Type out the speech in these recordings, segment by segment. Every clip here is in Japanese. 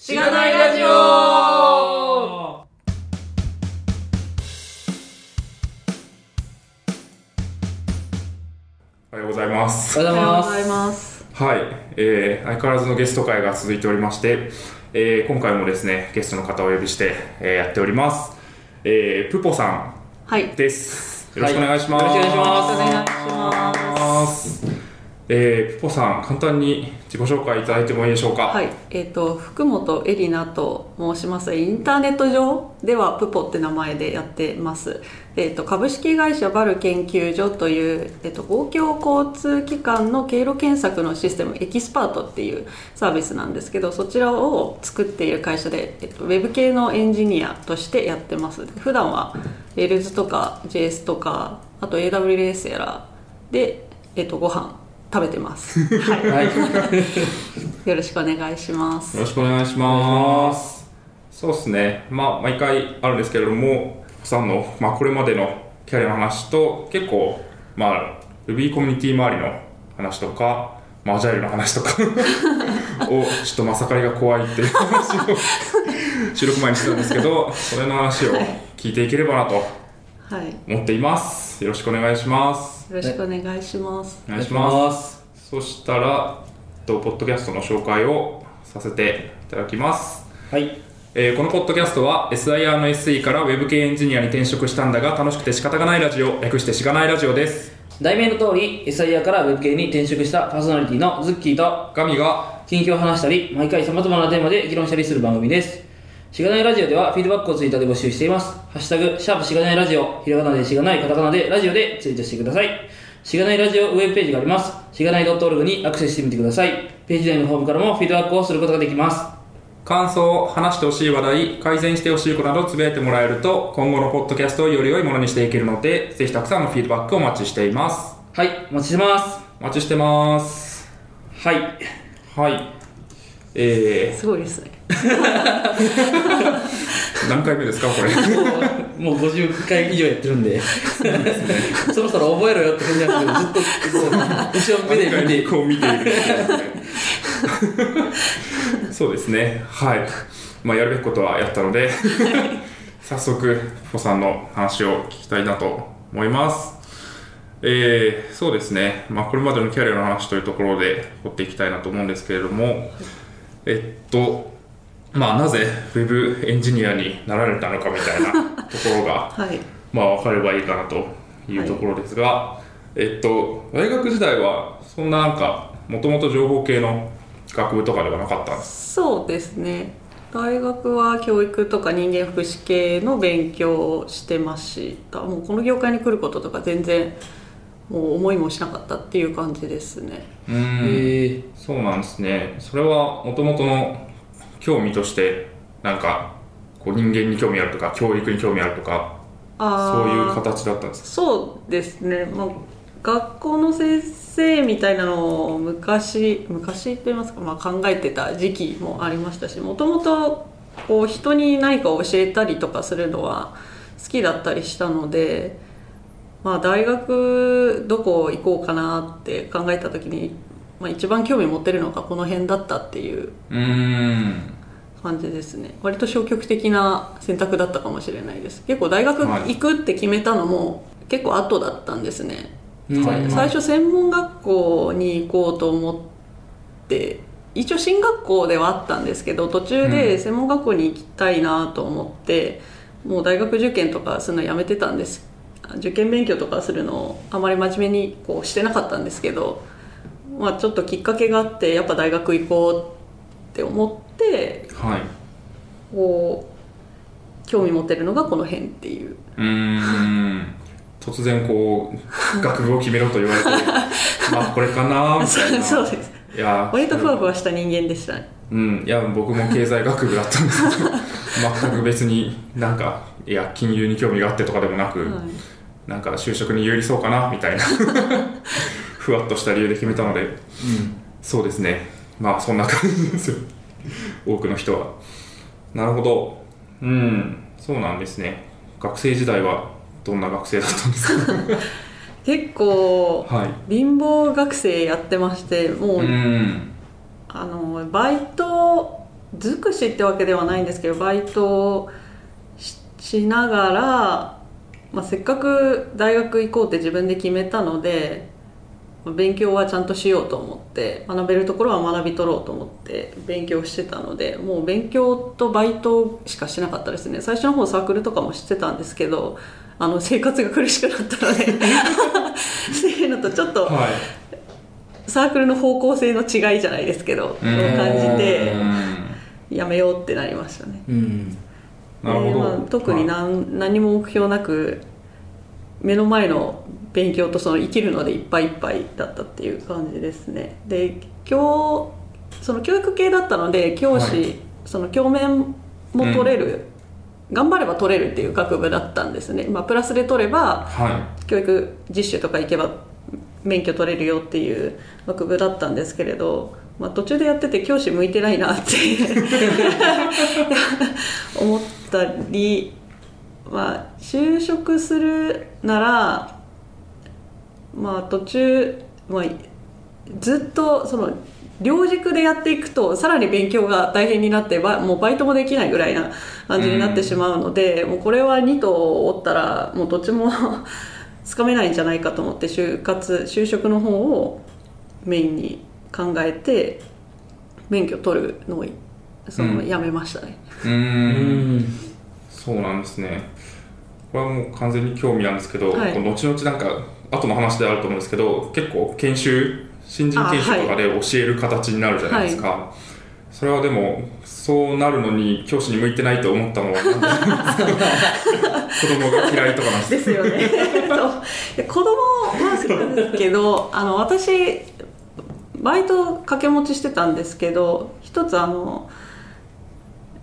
しがないラジオおはようございます。おはようございます。ます。はい、えー、相変わらずのゲスト会が続いておりまして、えー、今回もですね、ゲストの方をお呼びして、えー、やっております。えー、プポさはい。んです。よろしくお願いします。はいよろしくお願いしますお願いします。えー、プポさん、簡単に自己紹介いただいてもいいでしょうか？はい。えっ、と、福本エリナと申します。インターネット上ではプポって名前でやってます。えっ、と、株式会社バル研究所という、えっ、と、公共交通機関の経路検索のシステム、エキスパートっていうサービスなんですけど、そちらを作っている会社で、えっ、と、ウェブ系のエンジニアとしてやってます。普段は Rails とか JS とか、あと AWS やらで、えっ、と、ご飯食べてます。はい。はい。よろしくお願いしますよ。ろしくお願いします。そうですね、まあ、毎回あるんですけれども、さんの、まあ、これまでのキャリアの話と、結構、まあ、Ruby コミュニティ周りの話とか、まあ、アジャイルの話とか を、ちょっとまさかりが怖いっていう話を収録前にしてたんですけど、それの話を聞いていければなと思っています。よろしくお願いします。ろしくお願いします。お願いします。そしたら、えっとポッドキャストの紹介をさせていただきます。はい。えーこのポッドキャストは SIR の SE から Web 系エンジニアに転職したんだが楽しくて仕方がないラジオ略してしがないラジオです題名の通り、SIR から Web 系に転職したパーソナリティのズッキーと、ガミが近況を話したり、毎回様々なテーマで議論したりする番組です。しがないラジオではフィードバックをツイッターで募集しています。ハッシュタグ、シャープしがないラジオ、ひらがなでしがない、カタカナでラジオでツイートしてください。しがないラジオウェブページがあります。しがない .org にアクセスしてみてください。ページ内のフォームからもフィードバックをすることができます。感想話してほしい話題改善してほしいことなどつぶやいてもらえると今後のポッドキャストをより良いものにしていけるのでぜひたくさんのフィードバックをお待ちしていますはい、お待ちしてます。お待ちしてますはい。はいえすごいですね。ー、何回目ですかこれ？もう50回以上やってるんで、そろそろ覚えろよって感じなんですけど、ずっと後ろ目で見て、こう見ている。ねそうですね。はい。まあやるべきことはやったので早速ポさんの話を聞きたいなと思います。えー、そうですね、まあ、これまでのキャリアの話というところで掘っていきたいなと思うんですけれどもえっとまあなぜ Web エンジニアになられたのかみたいな ところがはい。まあ分かればいいかなというところですが、えっと大学時代はそんななんかもともと情報系の学部とかではなかったんですそうですね。大学は教育とか人間福祉系の勉強をしてました。もうこの業界に来ることとか全然もう思いもしなかったっていう感じですね。うえんー、そうなんですねそれはもともとの興味としてなんかこう人間に興味あるとか教育に興味あるとかそういう形だったんですか？そうですね、まあ、学校の先生みたいなのを昔昔と言いますか、まあ、考えてた時期もありましたしもともとこう人に何かを教えたりとかするのは好きだったりしたので、まあ、大学どこ行こうかなって考えた時に、まあ、一番興味持ってるのがこの辺だったっていう感じですね。割と消極的な選択だったかもしれないです。結構大学はい行くって決めたのも結構後だったんですね、うんはい。最初専門学校に行こうと思って一応進学校ではあったんですけど途中で専門学校に行きたいなと思って、もう大学受験とかするのやめてたんです。受験勉強とかするのをあまり真面目にこうしてなかったんですけど、まあ、ちょっときっかけがあってやっぱ大学行こうって思ってはい。こう興味持ってるのがこの辺っていう。うーん。突然こう学部を決めろと言われて まあこれかなみたいな。そうです。いや割とふわふわした人間でしたね。うん、いや僕も経済学部だったんですけど 全く別になんかいや金融に興味があってとかでもなく、はい。なんか就職に有利そうかなみたいなふわっとした理由で決めたのでそうですね。まあそんな感じですよ。多くの人は。なるほど。うん。そうなんですね。学生時代はどんな学生だったんですか？結構はい。貧乏学生やってましてもう、うん。あのバイト尽くしってわけではないんですけどバイトしながら、まあ、せっかく大学行こうって自分で決めたので勉強はちゃんとしようと思って学べるところは学び取ろうと思って勉強してたのでもう勉強とバイトしかしなかったですね。最初の方サークルとかもしてたんですけどあの生活が苦しくなったのでっていうのとちょっとはい。サークルの方向性の違いじゃないですけどそう感じてうやめようってなりましたね。うん。なるほど。でまあ特に何,、何も目標なく目の前の勉強とその生きるのでいっぱいいっぱいだったっていう感じですね。で今日その教育系だったので教師、はい。その教面も取れる、頑張れば取れるっていう学部だったんですね、まあ、プラスで取ればは教育実習とか行けば免許取れるよっていう学部だったんですけれど、まあ、途中でやってて教師向いてないなって 思ったり、まあ、就職するなら、まあ、途中、まあ、ずっとその両軸でやっていくとさらに勉強が大変になってばもうバイトもできないぐらいな感じになってしまうので、もうこれは2頭おったらもうどっちもつかめないんじゃないかと思って就活就職の方をメインに考えて免許取るのをその、うん。やめましたね。いうんそうなんですね。これはもう完全に興味なんですけど、はい。後々なんか後の話であると思うんですけど結構研修新人研修とかで教える形になるじゃないですか、それはでもそうなるのに教師に向いてないと思ったのは子供が嫌いとかなんですですよね。子供は好きなんですけどあの私バイト掛け持ちしてたんですけど一つあの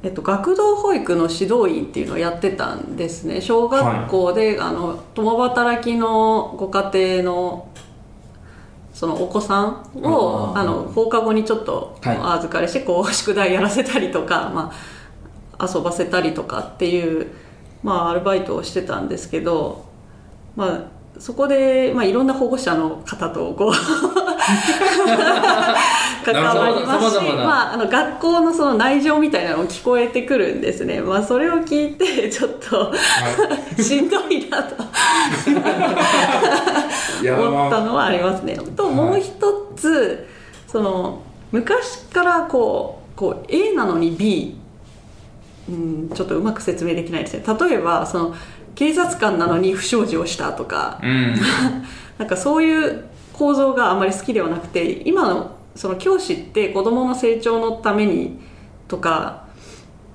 えっと、学童保育の指導員っていうのをやってたんですね。小学校で、あの共働きのご家庭のそのお子さんをあの放課後にちょっと預かりしてこう宿題やらせたりとか、まあ、遊ばせたりとかっていう、まあ、アルバイトをしてたんですけど、まあ、そこで、まあ、いろんな保護者の方とこう 関わりますし、まあ、あの学校のその内情みたいなのも聞こえてくるんですね、まあ、それを聞いて ちょっとしんどいなと。思ったまあのはありますね。ともう一つその昔からこうこう A なのに B、うん、ちょっとうまく説明できないですね。例えばその警察官なのに不祥事をしたとか。うん。なんかそういう構造があまり好きではなくて今のその教師って子どもの成長のためにとか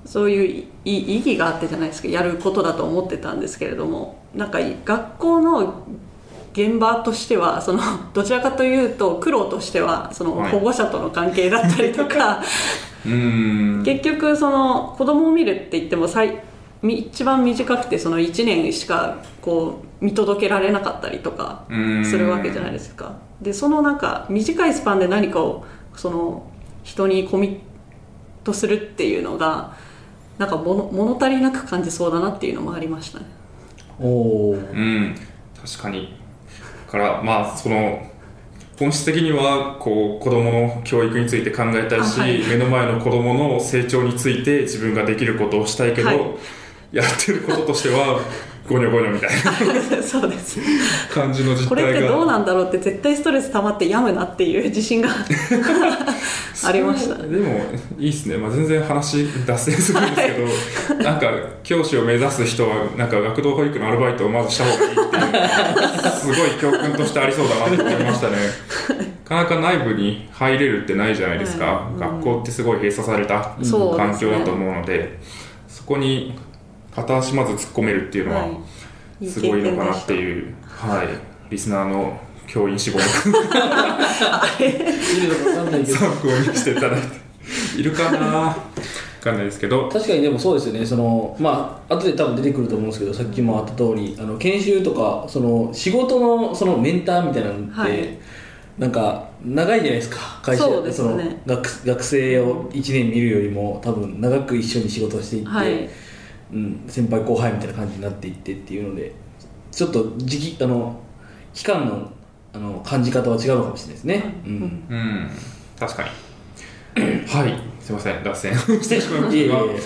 そういうい意義があってじゃないですかやることだと思ってたんですけれどもなんか学校の現場としてはその どちらかというと苦労としてはそのはい。保護者との関係だったりとか、うーん。結局その子供を見るって言っても最み一番短くてその1年しかこう見届けられなかったりとかするわけじゃないですか。でそのなんか短いスパンで何かをその人にコミットするっていうのがなんか物物足りなく感じそうだなっていうのもありましたね。おおうん。確かに。だからまあその本質的にはこう子供の教育について考えたいし、あはい。目の前の子供の成長について自分ができることをしたいけど、はいやってることとしてはゴニョゴニョみたいな。そうです。感じの実これ態がってどうなんだろうって絶対ストレス溜まって病むなっていう自信が ありました。でもいいですね、まあ、全然話脱線するんですけど、なんか教師を目指す人はなんか学童保育のアルバイトをまずした方がいいっていうすごい教訓としてありそうだなと思いましたね。なかなか内部に入れるってないじゃないですか、はいうん。学校ってすごい閉鎖された環境だと思うのでそこに片足まず突っ込めるっていうのははい。すごいのかなってういう、はい、リスナーの教員志望。いるのか分かんないけど。参考にしていただいて。いるかな？わかんないですけど。確かにでもそうですよね。そのまあ後で多分出てくると思うんですけどさっきもあった通りあの研修とかその仕事のそのメンターみたいなのって、はい。なんか長いじゃないですか。会社そね。の学学生を1年見るよりも多分長く一緒に仕事をしていって、はいうん、先輩後輩みたいな感じになっていってっていうのでちょっと時期あの期間のあの感じ方は違うのかもしれないですね、うん。うん。確かに。はい。すいません脱線。してしま いましたがえ。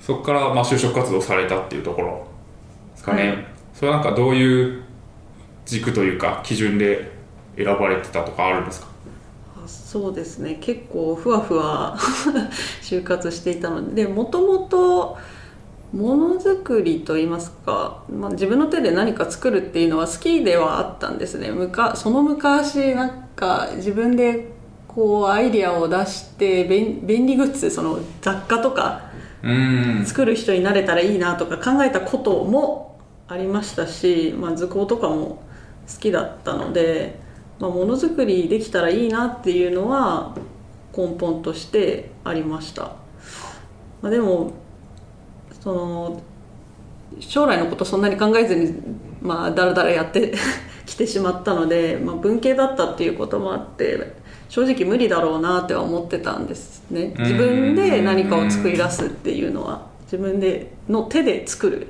そこからまあ就職活動されたっていうところですかね、はい。それはなんかどういう軸というか基準で選ばれてたとかあるんですか？あそうですね。結構ふわふわ 就活していたのでもともとものづくりといいますか、まあ、自分の手で何か作るっていうのは好きではあったんですね。むかその昔なんか自分でこうアイディアを出して便便利グッズその雑貨とか作る人になれたらいいなとか考えたこともありましたし、まあ、図工とかも好きだったので、まあ、ものづくりできたらいいなっていうのは根本としてありました、まあ、でもその将来のことそんなに考えずにまあだらだらやって きてしまったので、まあ、文系だったっていうこともあって正直無理だろうなっては思ってたんですね。自分で何かを作り出すっていうのは自分での手で作るっ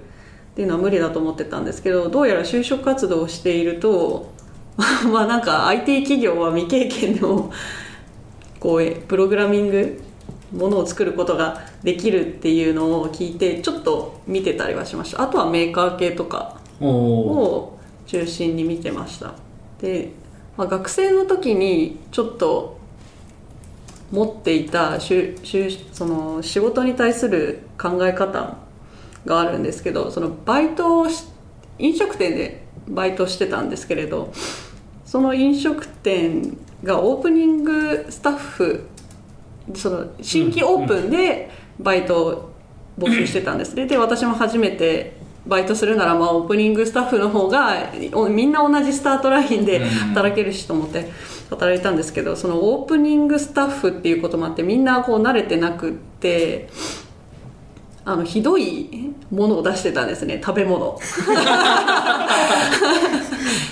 ていうのは無理だと思ってたんですけどどうやら就職活動をしていると まあなんか IT 企業は未経験でもこうプログラミングものを作ることができるっていうのを聞いてちょっと見てたりはしました。あとはメーカー系とかを中心に見てました。で、まあ、学生の時にちょっと持っていたしゅしゅその仕事に対する考え方があるんですけどそのバイトをし飲食店でバイトしてたんですけれどその飲食店がオープニングスタッフその新規オープンでバイトを募集してたんです。ねで私も初めてバイトするならまあオープニングスタッフの方がおみんな同じスタートラインで働けるしと思って働いたんですけどそのオープニングスタッフっていうこともあってみんなこう慣れてなくってあのひどいものを出してたんですね食べ物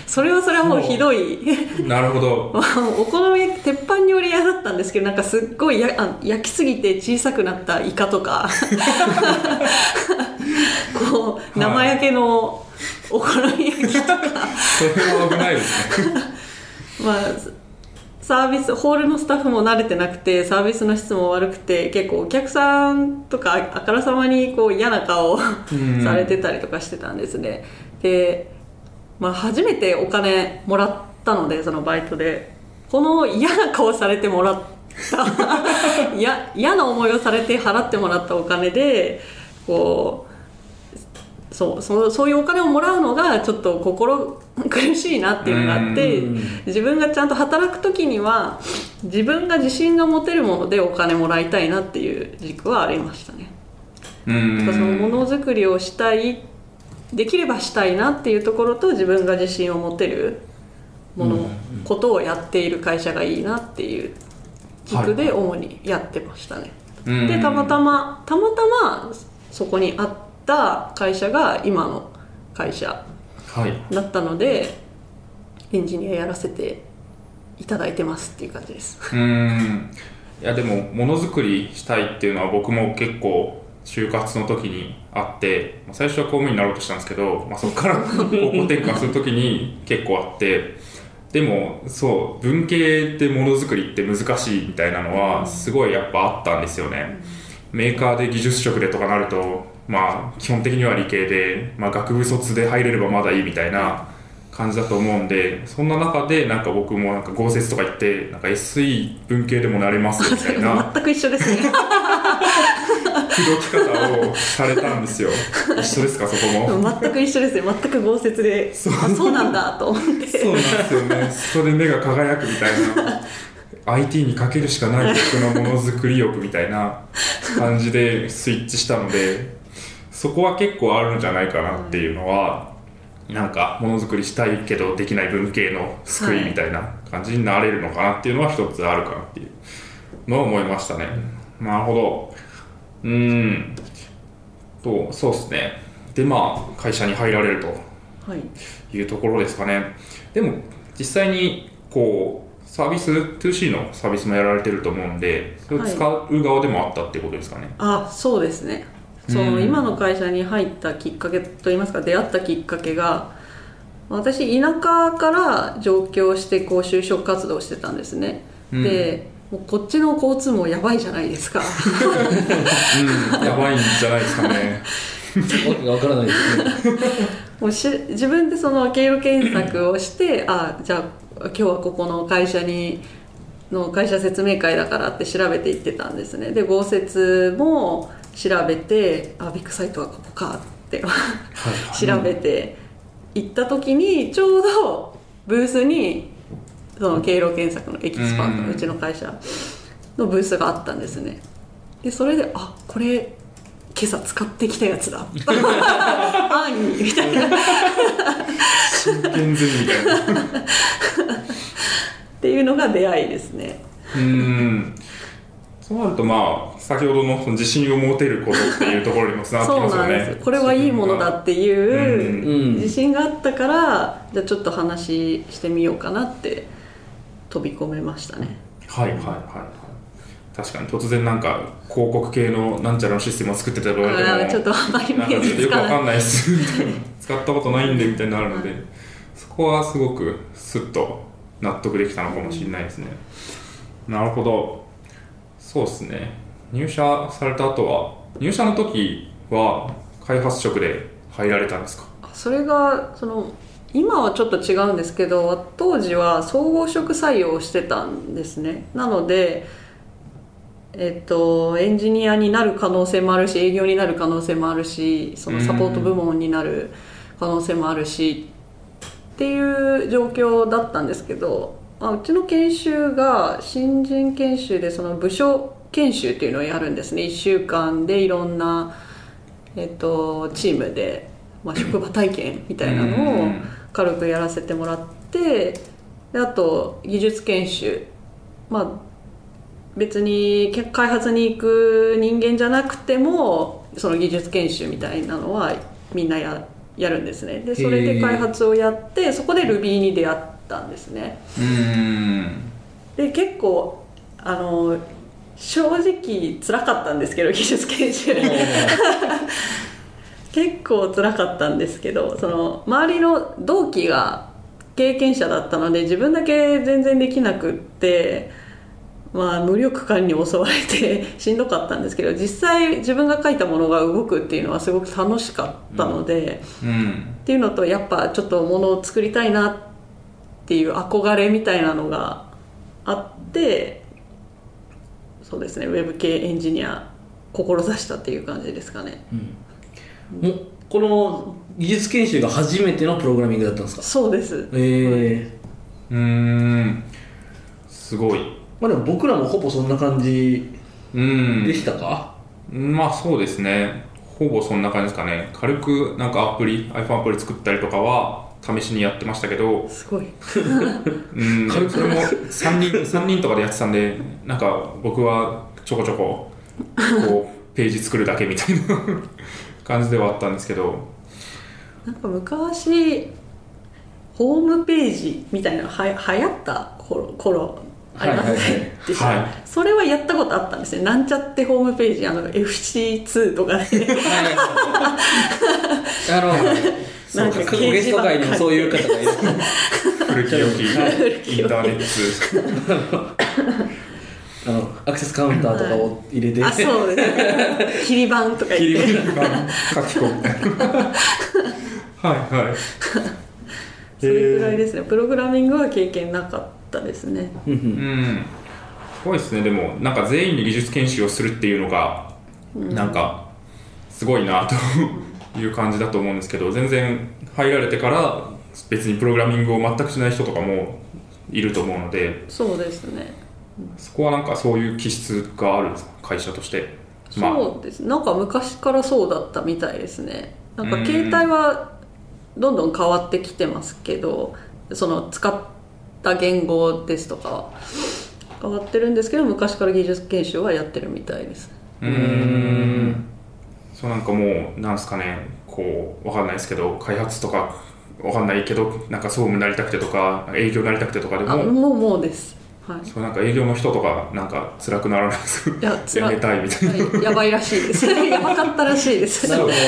それはそれはもうひどい。なるほど。お好み焼き鉄板料理屋だったんですけどなんかすっごいやあ焼きすぎて小さくなったイカとか。こう生焼けのお好み焼きとか、それは危ないですね。まあサービスホールのスタッフも慣れてなくてサービスの質も悪くて結構お客さんとかあからさまにこう嫌な顔をん。されてたりとかしてたんですね。で、まあ、初めてお金もらったのでそのバイトで。この嫌な顔されてもらった いや嫌な思いをされて払ってもらったお金でこうそうそうそういうお金をもらうのがちょっと心苦しいなっていうのがあってうん。自分がちゃんと働く時には自分が自信が持てるものでお金もらいたいなっていう軸はありましたね。うーんそのものづくりをしたいできればしたいなっていうところと自分が自信を持てるもの、ことをやっている会社がいいなっていう軸で主にやってましたね。うんでたまたまたまたまそこにあった会社が今の会社はい。だったのでエンジニアやらせていただいてますっていう感じです。うーん。いやでもものづくりしたいっていうのは僕も結構就活の時にあってまあ最初は公務員になろうとしたんですけど、まあ、そこから方向転換する時に結構あってでもそう文系でものづくりって難しいみたいなのはすごいやっぱあったんですよね、メーカーで技術職でとかなるとまあ基本的には理系で、まあ、学部卒で入れればまだいいみたいな感じだと思うんでそんな中でなんか僕もなんか豪雪とか行ってなんか SE 文系でもなれますみたいな 全く一緒ですね口説き方をされたんですよ。一緒ですか？そこも。全く一緒ですね全く豪雪であそうなんだと思って。そうなんですよね。それで目が輝くみたいな。IT にかけるしかない僕のものづくり欲みたいな感じでスイッチしたのでそこは結構あるんじゃないかなっていうのは、なんかものづくりしたいけどできない文系の救いみたいな感じになれるのかなっていうのは一つあるかなっていうのを思いましたね。なるほどうーん。とそうですね。でまあ会社に入られると。はい。いうところですかね。でも実際にこうサービス 2C のサービスもやられてると思うんでそれを使う側でもあったっていうことですかね、あそうですね。そのうん。今の会社に入ったきっかけといいますか出会ったきっかけが私田舎から上京してこう就職活動してたんですね、うん。でもうこっちの交通もやばいじゃないですか。うん。やばいんじゃないですかね。わけがわからないですね。もうし自分でその経路検索をしてあじゃあ今日はここの会社にの会社説明会だからって調べていってたんですね。で豪雪も調べてあビッグサイトはここかって調べて行った時にちょうどブースにその経路検索のエキスパートうん。のうちの会社のブースがあったんですね。でそれであこれ今朝使ってきたやつだ。安易みたいな。真剣ゼミみたいなっていうのが出会いですね。うん。そうなるとまあ先ほどのその自信を持てることっていうところにもつながってきそうますよね。なんですこれはいいものだっていううん。自信があったからじゃあちょっと話してみようかなって飛び込めましたね。はいはいはいはい。確かに突然なんか広告系のなんちゃらのシステムを作ってたと言われてもちょっとあんまりなんかちょっとよくわつかんないです。使ったことないんでみたいになるので、そこはすごくスッと納得できたのかもしれないですね、なるほど。そうですね。入社された後は入社の時は開発職で入られたんですか？それがその今はちょっと違うんですけど当時は総合職採用をしてたんですね。なのでえっと、エンジニアになる可能性もあるし営業になる可能性もあるしそのサポート部門になる可能性もあるしっていう状況だったんですけど、まあ、うちの研修が新人研修でその部署研修っていうのをやるんですね。1週間でいろんな、えっと、チームで、まあ、職場体験みたいなのを軽くやらせてもらってであと技術研修。まあ別にけ開発に行く人間じゃなくてもその技術研修みたいなのはみんなややるんですね。でそれで開発をやってそこで Ruby に出会ったんですね。うん。で結構あの正直辛かったんですけど技術研修 結構辛かったんですけどその周りの同期が経験者だったので自分だけ全然できなくってまあ無力感に襲われて しんどかったんですけど実際自分が書いたものが動くっていうのはすごく楽しかったので、うん。っていうのとやっぱちょっとものを作りたいなっていう憧れみたいなのがあってそうですねウェブ系エンジニア志したっていう感じですかねもうこの技術研修が初めてのプログラミングだったんですか？そうです。ええうんすごい。まあでも僕らもほぼそんな感じうん。でしたか、まあそうですね。ほぼそんな感じですかね。軽くなんかアプリ iPhone アプリ作ったりとかは試しにやってましたけど。すごい。うん。それも3人三人とかでやってたんでなんか僕はちょこちょここうページ作るだけみたいな感じではあったんですけど。なんか昔ホームページみたいなのは流行った頃頃ありますね、はい。はいそれはやったことあったんですね。なんちゃってホームページあの FC2 とかであの なんかゲスト会にもそういう方がいる。古き良きインターネット あのアクセスカウンターとかを入れて、あそうです。ね 切り板とか切り言って。書き込む。みたいなはいはい。それくらいですね。プログラミングは経験なかったですね。うんううん。んすごいですね。でもなんか全員に技術研修をするっていうのが、なんかすごいなと いう感じだと思うんですけど全然入られてから別にプログラミングを全くしない人とかもいると思うので。そうですねそこはなんかそういう気質があるんですか会社として。まあ。そうです。なんか昔からそうだったみたいですね。なんかうん携帯はどんどん変わってきてますけどその使った言語ですとかは。変わってるんですけど昔から技術研修はやってるみたいです。うーん。そうなんかもうなんですかね。こうわかんないですけど開発とかわかんないけどなんか総務になりたくてとか営業になりたくてとかでも。あもうもうですはい。そうなんか営業の人とかなんか辛くならないですいやつめたいみたいな。はい。やばいらしいです。やばかったらしいです。なるほどね。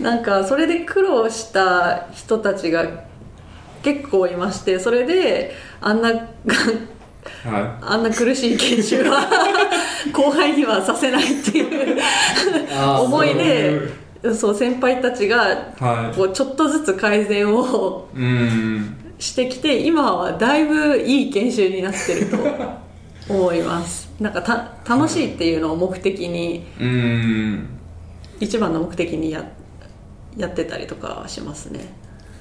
なんかそれで苦労した人たちが結構いましてそれであんながはあんな苦しい研修は 後輩にはさせないっていう思いでそう先輩たちがこうちょっとずつ改善をいうんしてきて今はだいぶいい研修になってると 思います。なんかた楽しいっていうのを目的にうん一番の目的にややってたりとかはしますね。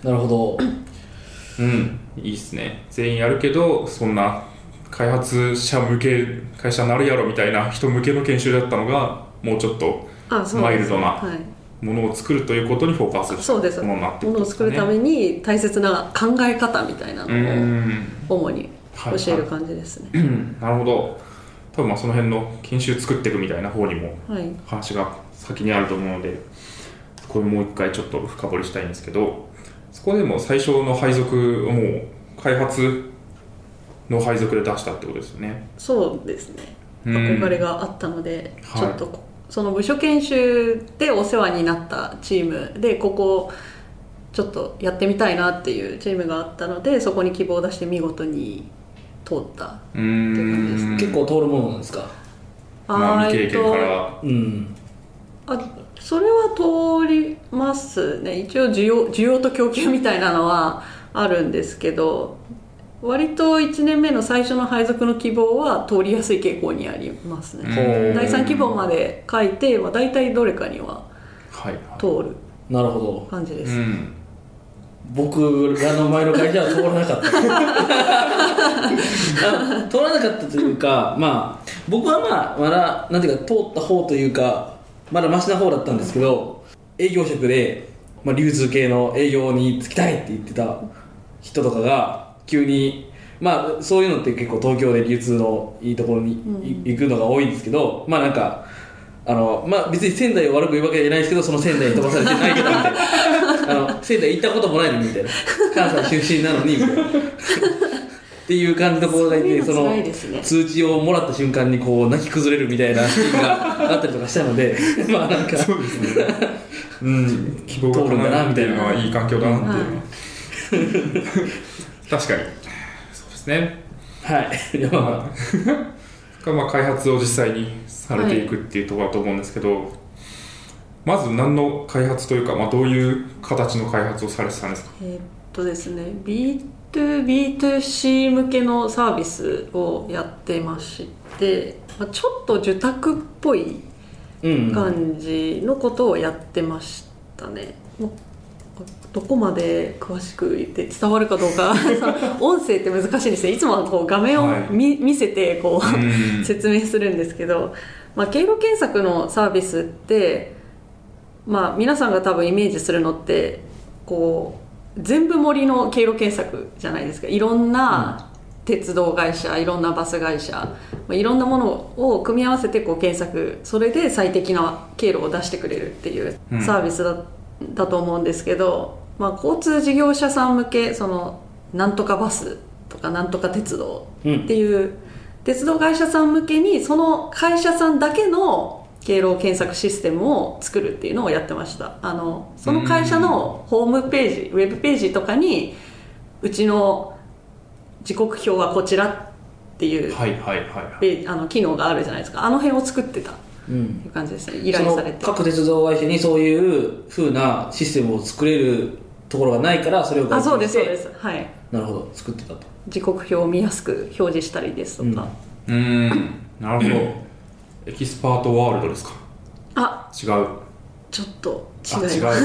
なるほど。うん。いいっすね。全員やるけどそんな開発者向け会社になるやろみたいな人向けの研修だったのがもうちょっとあそうですマイルドなはい、ものを作るということにフォーカスそうです。ものになってものを作るためにに大切な考え方みたいなうのん。を主に教える感じですね。うん。なるほど。多分まあその辺の研修作っていくみたいな方にもはい。話が先にあると思うのでそこでもう一回ちょっと深掘りしたいんですけどそこでも最初の配属をもう開発の配属で出したってことですよね。そうですね。うん。憧れがあったので、はい。ちょっとこその部署研修でお世話になったチームでここちょっとやってみたいなっていうチームがあったのでそこに希望を出して見事に通ったうっていう感じですん。結構通るものなんですか？まあ未経験かえっらうん。とあそれは通りますね。一応需要需要と供給みたいなのはあるんですけど割と1年目の最初の配属の希望は通りやすい傾向にありますね、第3希望まで書いて、まあ、大体どれかにははいはい。通るなるほど。感じです、うん。僕らの前の会社は通らなかった。あ 通らなかったというかまあ僕はまあまだなんていうか通った方というかまだマシな方だったんですけど営業職で、まあ、流通系の営業に就きたいって言ってた人とかが急にまあそういうのって結構東京で流通のいいところにい行くのが多いんですけどまあなんかあのまあ別に仙台を悪く言うわけじゃないですけどその仙台に飛ばされてないけどみたいな。あの仙台行ったこともないのにみたいな。関西出身なのにみたいな。っていう感じの子がいてその通知をもらった瞬間にこう泣き崩れるみたいなシーンがあったりとかしたので まあなんかそうですね。うん。希望が通るんだな叶うっていうのみたいないはい環境だなっていうのは確かに。そうですね。はい。いやまあまがまあ開発を実際にされていくっていうところだと思うんですけど、まず何の開発というか、まあ、どういう形の開発をされてたんですか？えーっとですね B2B2C 向けのサービスをやってまして、まあ、ちょっと受託っぽい感じのことをやってましたね、もうどこまで詳しく言って伝わるかどうか。音声って難しいですねいつもはこう画面をはい。見,、見せてこう、うん。説明するんですけど、まあ、経路検索のサービスって、まあ、皆さんが多分イメージするのってこう全部盛りの経路検索じゃないですか。いろんな鉄道会社いろんなバス会社、まあ、いろんなものを組み合わせてこう検索。それで最適な経路を出してくれるっていううん。サービスだ,、だと思うんですけど、まあ、交通事業者さん向けそのなんとかバスとかなんとか鉄道っていう、鉄道会社さん向けにその会社さんだけの経路検索システムを作るっていうのをやってました。あのその会社のホームページウェブページとかにうちの時刻表はこちらっていうはいはいはいあの機能があるじゃないですか。あの辺を作ってたいう感じですね依頼されて。各鉄道会社にそういう風なシステムを作れるところがないからそれをあそうですそうすです。はい。なるほど。作ってたと。時刻表を見やすく表示したりですとか、うーん。なるほど。エキスパートワールドですか？あ。違う。ちょっとあ違違います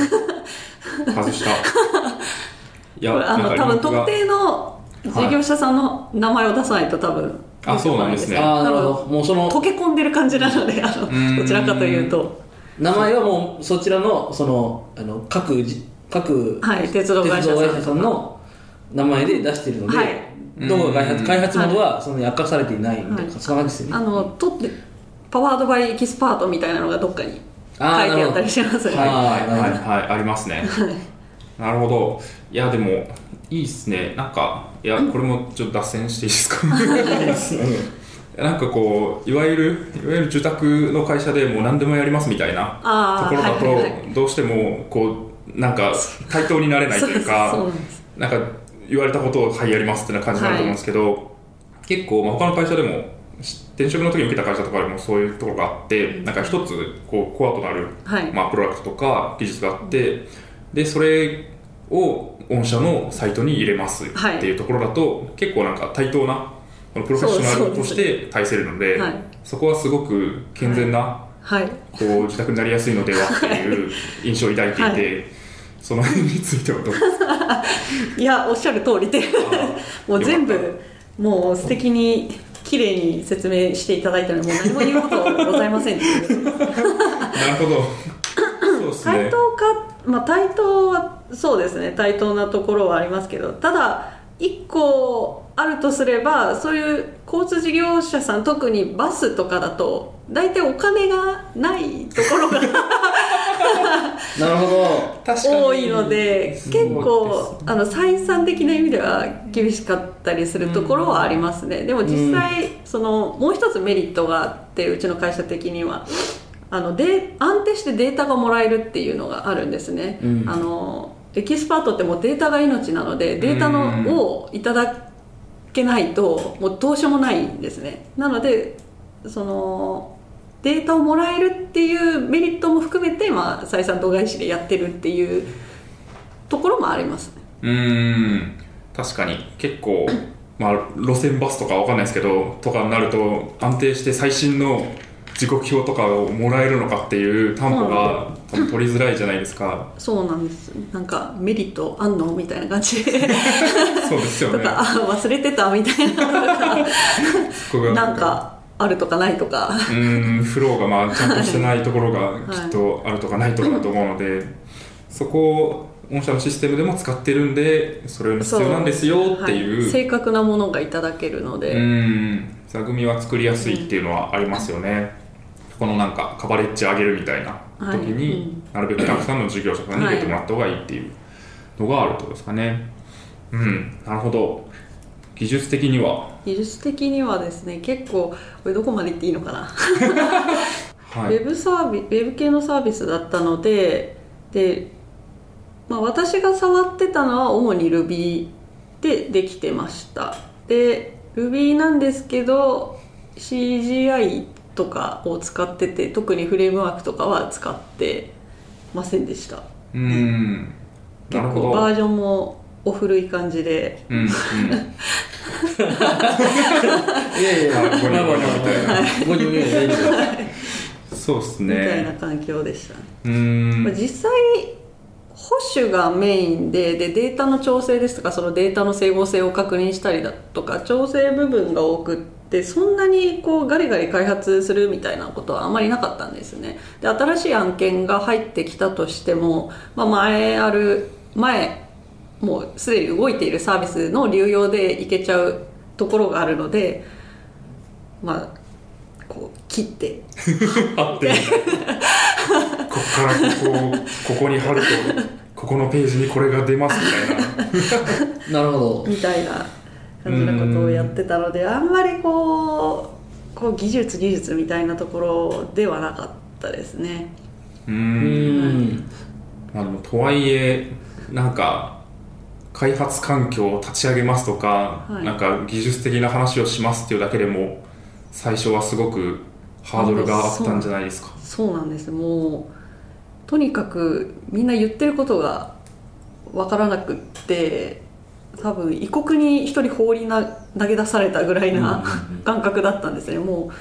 う。外した。いこれあのなんか多分特定の事業者さんの名前を出さないと多分あそうなんですね。ああなるほ多ど。もうその分溶け込んでる感じなのであのん。どちらかというと。名前はもうそちらのそのあの各じ各はい鉄道会社さんの。名前で出しているので、はい。どこが開発開発元ははその明かされていないみたいな、はい。そんな感じですよね。あの取ってパワードバイエキスパートみたいなのがどっかに書いてあったりしますね。なるほど。はい。はい。はい。ありますね。なるほど。いやでもいいっすね。なんかいやこれもちょっと脱線していいですか？なんかこういわゆるいわゆる住宅の会社でもう何でもやりますみたいなところだはいはいはとどうしてもこうなんか対等になれないというか なんか言われたことをはいやりますってな感じになると思うんですけど、結構、まあ、他の会社でもし転職の時に受けた会社とかでもそういうところがあって、なんか一つこうコアとなる、はい。まあ、プロダクトとか技術があってでそれを御社のサイトに入れますはい。っていうところだと、結構なんか対等なこのプロフェッショナルとして対せるのではい。そこはすごく健全な、はい。こう自宅になりやすいのではっていう印象を抱いていて、はその辺についてはどうですか？いやおっしゃる通りで もう全部もう素敵に綺麗に説明していただいたのでもう何も言うことございません なるほど対等か、まあ、対等はそうですね。対等なところはありますけどただ一個あるとすればそういう交通事業者さん特にバスとかだと大体お金がないところが なるほど。確かに。多いので結構あの採算的な意味では厳しかったりするところはありますね、でも実際そのもう一つメリットがあってうちの会社的にはあので安定してデータがもらえるっていうのがあるんですね、うん。あのエキスパートってもうデータが命なのでデータうんのをいただけないともうどうしようもないんですね。なのでそのデータをもらえるっていうメリットも含めて、まあ、採算度外視でやってるっていうところもありますね。うーん。確かに。結構、まあ、路線バスとかわかんないですけどとかになると安定して最新の時刻表とかをもらえるのかっていう担保が多分取りづらいじゃないですか。そうなんです。なんかメリットあんのみたいな感じで。そうですよね。とかあ忘れてたみたいななんかあるとかないとか。うーんフローがまあちゃんとしてないところがきっとあるとかないとかだと思うので、そこを御社のシステムでも使ってるんでそれが必要なんですよっていう。はい。正確なものがいただけるのうで、ん。座組は作りやすいっていうのはありますよね、このなんかカバレッジ上げるみたいな時はい。に、なるべくたくさんの事業者さんに入れてもらった方がいいっていうのがあるとですかね。うん。なるほど。技術的には？技術的にはですね結構これどこまで言っていいのかな。はい。ウェブサービウェブ系のサービスだったのでで、まあ、私が触ってたのは主に Ruby でできてました。で Ruby なんですけど CGI とかを使ってて特にフレームワークとかは使ってませんでした。うん。な結構バージョンもお古い感じで。うんうん。いやいやあごにょ。ごにょみたいなそうですみたいなね環境でしたね。うーん。まあ実際保守がメインででデータの調整ですとかそのデータの整合性を確認したりだとか調整部分が多くってそんなにこうガリガリ開発するみたいなことはあまりなかったんですね。で新しい案件が入ってきたとしても、まあ、前ある前もうすでに動いているサービスの流用でいけちゃうところがあるのでまあこう切って。貼って。こっからここここに貼るとここのページにこれが出ますみたいな。なるほど。みたいな感じのことをやってたのであんまりこうこう技術技術みたいなところではなかったですね。うん。んまあでもとはいえなんか開発環境を立ち上げますとか、はい。なんか技術的な話をしますっていうだけでも最初はすごくハードルがあったんじゃないですか。そうなんです。もうとにかくみんな言ってることが分からなくって多分異国に一人放りな投げ出されたぐらいな感覚だったんですね。もう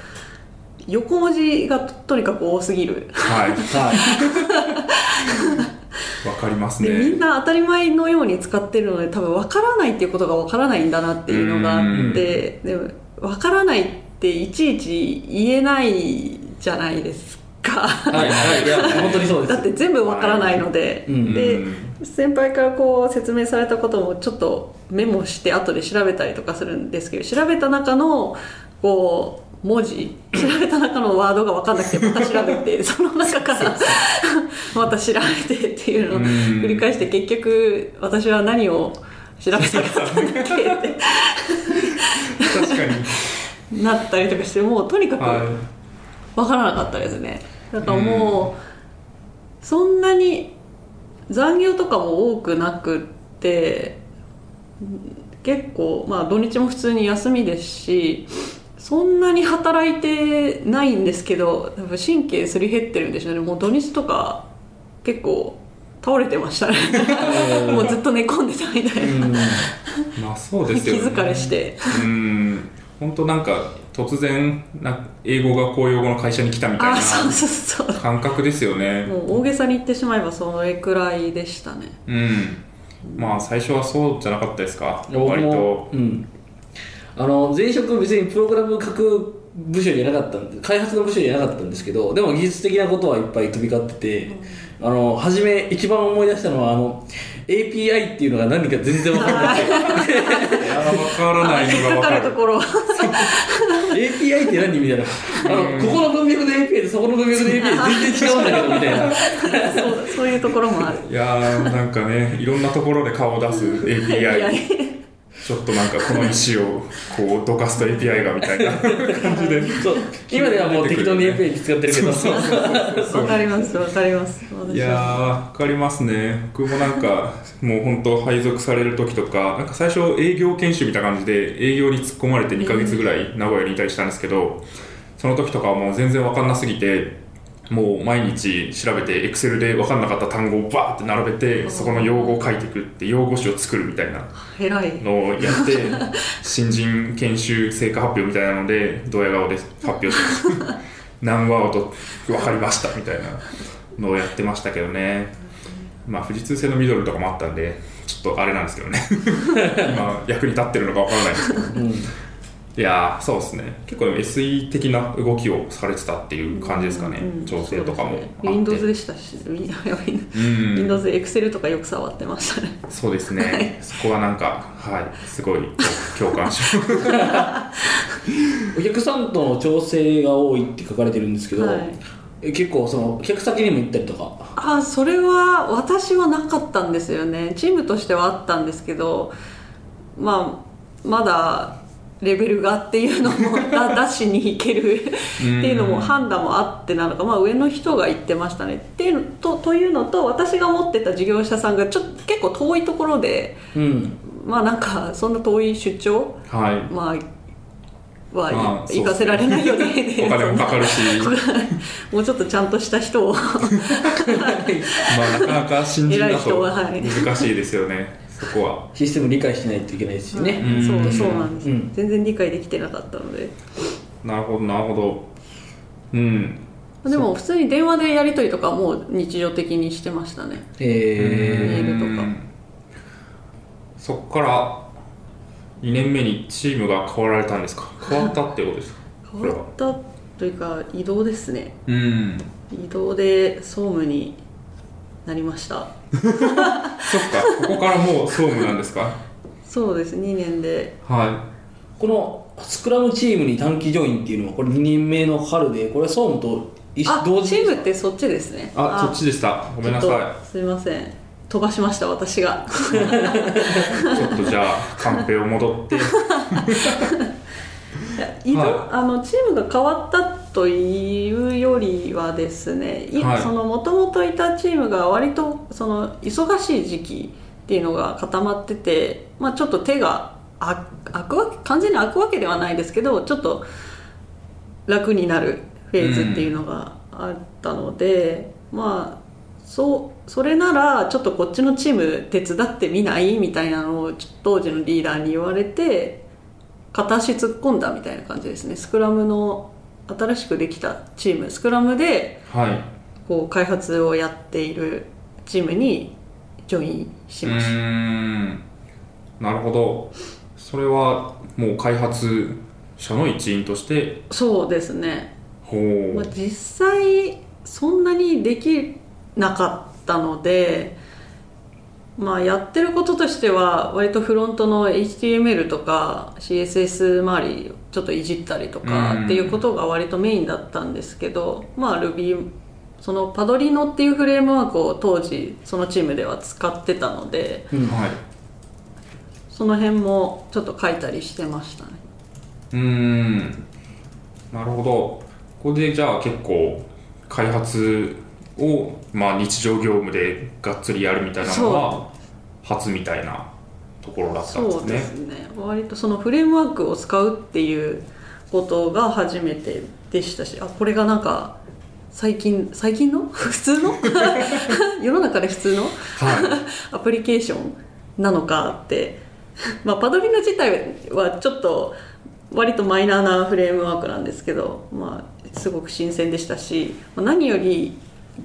横文字がととにかく多すぎる。はい。はい。わかりますでみんねな当たり前のように使ってるので多分分からないっていうことが分からないんだなっていうのがあってでも分からないっていちいち言えないじゃないですか。はいはい。いや本当にそうです。だって全部分からないので、うんでうん先輩からこう説明されたこともちょっとメモして後で調べたりとかするんですけど調べた中のこう文字 調べた中のワードが分かんなくてまた調べて その中から また調べてっていうのをうん。繰り返して結局私は何を調べたかったんだっけって 確かに。なったりとかしてもうとにかくはい。分からなかったですね。だからもうそんなに残業とかも多くなくって結構、まあ、土日も普通に休みですしそんなに働いてないんですけど多分神経すり減ってるんでしょうね。もう土日とか結構倒れてましたね。もうずっと寝込んでたみたいな、まあそう気ですよね。疲れして。うん。本当なんか突然な英語学校用語の会社に来たみたいな感覚ですよね。もう大げさに言ってしまえばそれくらいでしたね。うん。まあ最初はそうじゃなかったですか？僕割と。もうん。あの前職別にプログラム書く部署じゃなかったんで開発の部署じゃなかったんですけどでも技術的なことはいっぱい飛び交ってて、あの初め一番思い出したのはあの API っていうのが何か全然分からなくて いや分からないのが分かる。るところは API って何みたいな。あのここの文脈で API でそこの文脈で API 全然違うんだけどみたいな。そうそういうところもある。いやーなんかねいろんなところで顔を出す API ちょっとなんかこの石をこうどかすと API がみたいな感じでそう今ではもう適当に API 使ってるけどわかりますわかります。私いやー分かりますね。僕もなんかもう本当配属される時とかなんか最初営業研修みたいな感じで営業に突っ込まれて2ヶ月ぐらい名古屋にいたりしたんですけどその時とかはもう全然分かんなすぎてもう毎日調べて Excel で分かんなかった単語をバーって並べてそこの用語を書いていくって用語集を作るみたいな偉い。のをやって 新人研修成果発表みたいなのでドヤ顔で発表しました。何ワード分かりましたみたいなのをやってましたけどね。まあ富士通製のミドルとかもあったんでちょっとあれなんですけどね。今役に立ってるのか分からないですけどいやーそうですね。結構 SE 的な動きをされてたっていう感じですかね、うん。調整とかもあって。Windows でしたし Windows で Excel とかよく触ってましたね。そうですね。そこはなんかはい。すごい共感します。お客さんとの調整が多いって書かれてるんですけど、はい。え結構その客先にも行ったりとか？あそれは私はなかったんですよね。チームとしてはあったんですけどまあまだレベルがっていうのもだ出しに行ける。っていうのも判断もあってなのか、まあ、上の人が言ってましたね。っていうのとというのと私が持ってた事業者さんがちょっと結構遠いところでうん。まあなんかそんな遠い出張はい。まあはまあ行かせられないよね。お金もかかるし。もうちょっとちゃんとした人を。まあなかなか新人だ難しいですよね、そこは。システム理解しないといけないですよね、うん。そうそうなんです、うん。全然理解できてなかったので。なるほどなるほど。うん。でも普通に電話でやり取りとかもう日常的にしてましたね。えメールとか。うん。そこから2年目にチームが変わられたんですか？変わったってことですか？変わったというか移動ですね。うん。移動で総務になりました。そっかここからもう総務なんですか？そうです2年で。はーこのスクラムチームに短期ジョインっていうのはこれ2年目の春でこれは総務と一緒あ同時チームってそっちですね。い。あそっちでした。ごめんなさい。ちょっとすいません。飛ばしました私が。ちょっとじゃあカンペを戻って。いや移動、はあのチームが変わったというよりはですね、もともといたチームが割とその忙しい時期っていうのが固まってて、まあ、ちょっと手があ開くわけ完全に開くわけではないですけどちょっと楽になるフェーズっていうのがあったので、まあそうそれならちょっとこっちのチーム手伝ってみない？みたいなのをちょ当時のリーダーに言われて片足突っ込んだみたいな感じですね。スクラムの新しくできたチームスクラムではい。こう開発をやっているチームにジョインしましうーん。なるほど。それはもう開発者の一員として？たそうですね、ほう、まあ、実際そんなにできなかったのでまあやってることとしては割とフロントの HTML とか CSS 周りちょっといじったりとかうん。っていうことが割とメインだったんですけどまあ Ruby そのパドリノっていうフレームワークを当時そのチームでは使ってたのでうん。はい。その辺もちょっと書いたりしてましたね。うーん。なるほど。ここでじゃあ結構開発を、まあ、日常業務でがっつりやるみたいなのは初みたいなところだったんそうでですね。すね割とそのフレームワークを使うっていうことが初めてでしたしあこれがなんか最近最近の？普通の？世の中で普通の？はい。アプリケーションなのかって、まあ、パドリノ自体はちょっと割とマイナーなフレームワークなんですけど、まあ、すごく新鮮でしたしまあ何より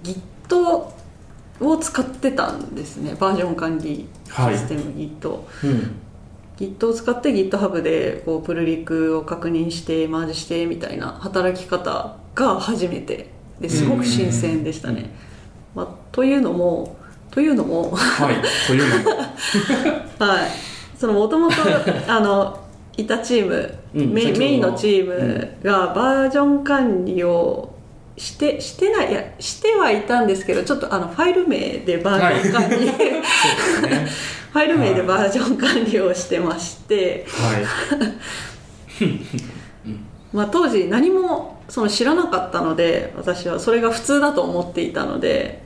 Git を使ってたんですねバージョン管理システム Git。うん。Git を使って GitHub でこうプルリクを確認してマージしてみたいな働き方が初めてですごく新鮮でしたね。まあ、というのもというのもはい。というのも。はい。そのもともとあのいたチーム、うん。メインの。チームがバージョン管理をしてしてないいやしてはいたんですけどちょっとあのファイル名でバージョン管理、そうですね。ファイル名でバージョン管理をしてまして、はい。まあ、当時何もその知らなかったので私はそれが普通だと思っていたので、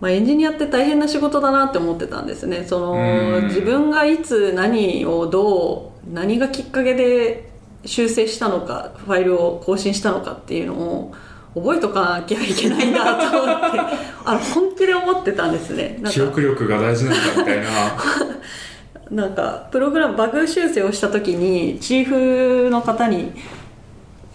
まあ、エンジニアって大変な仕事だなって思ってたんですね。そのうん。自分がいつ何をどう何がきっかけで修正したのかファイルを更新したのかっていうのを覚えとかなきゃいけないんだと思って あの本気で思ってたんですね。記か憶力が大事なんだみたいな。なんかプログラムバグ修正をした時にチーフの方に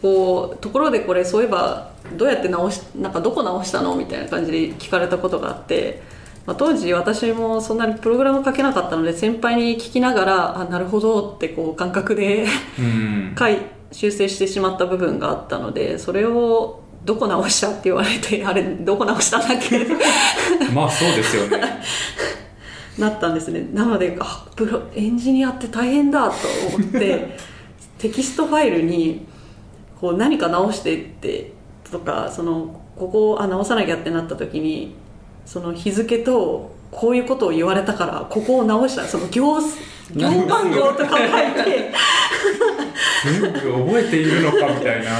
こうところでこれそういえばどうやって直しなんかどこ直したのみたいな感じで聞かれたことがあって、まあ、当時私もそんなにプログラム書けなかったので先輩に聞きながらあなるほどってこう感覚でうん。書い修正してしまった部分があったのでそれをどこ直したって言われてあれどこ直したんだっけ？まあそうですよね。なったんですね。なのであプロエンジニアって大変だと思ってテキストファイルにこう何か直してってとかそのここをあ直さなきゃってなった時にその日付とこういうことを言われたからここを直した。その行行番号とか書いて。全部覚えているのかみたいな。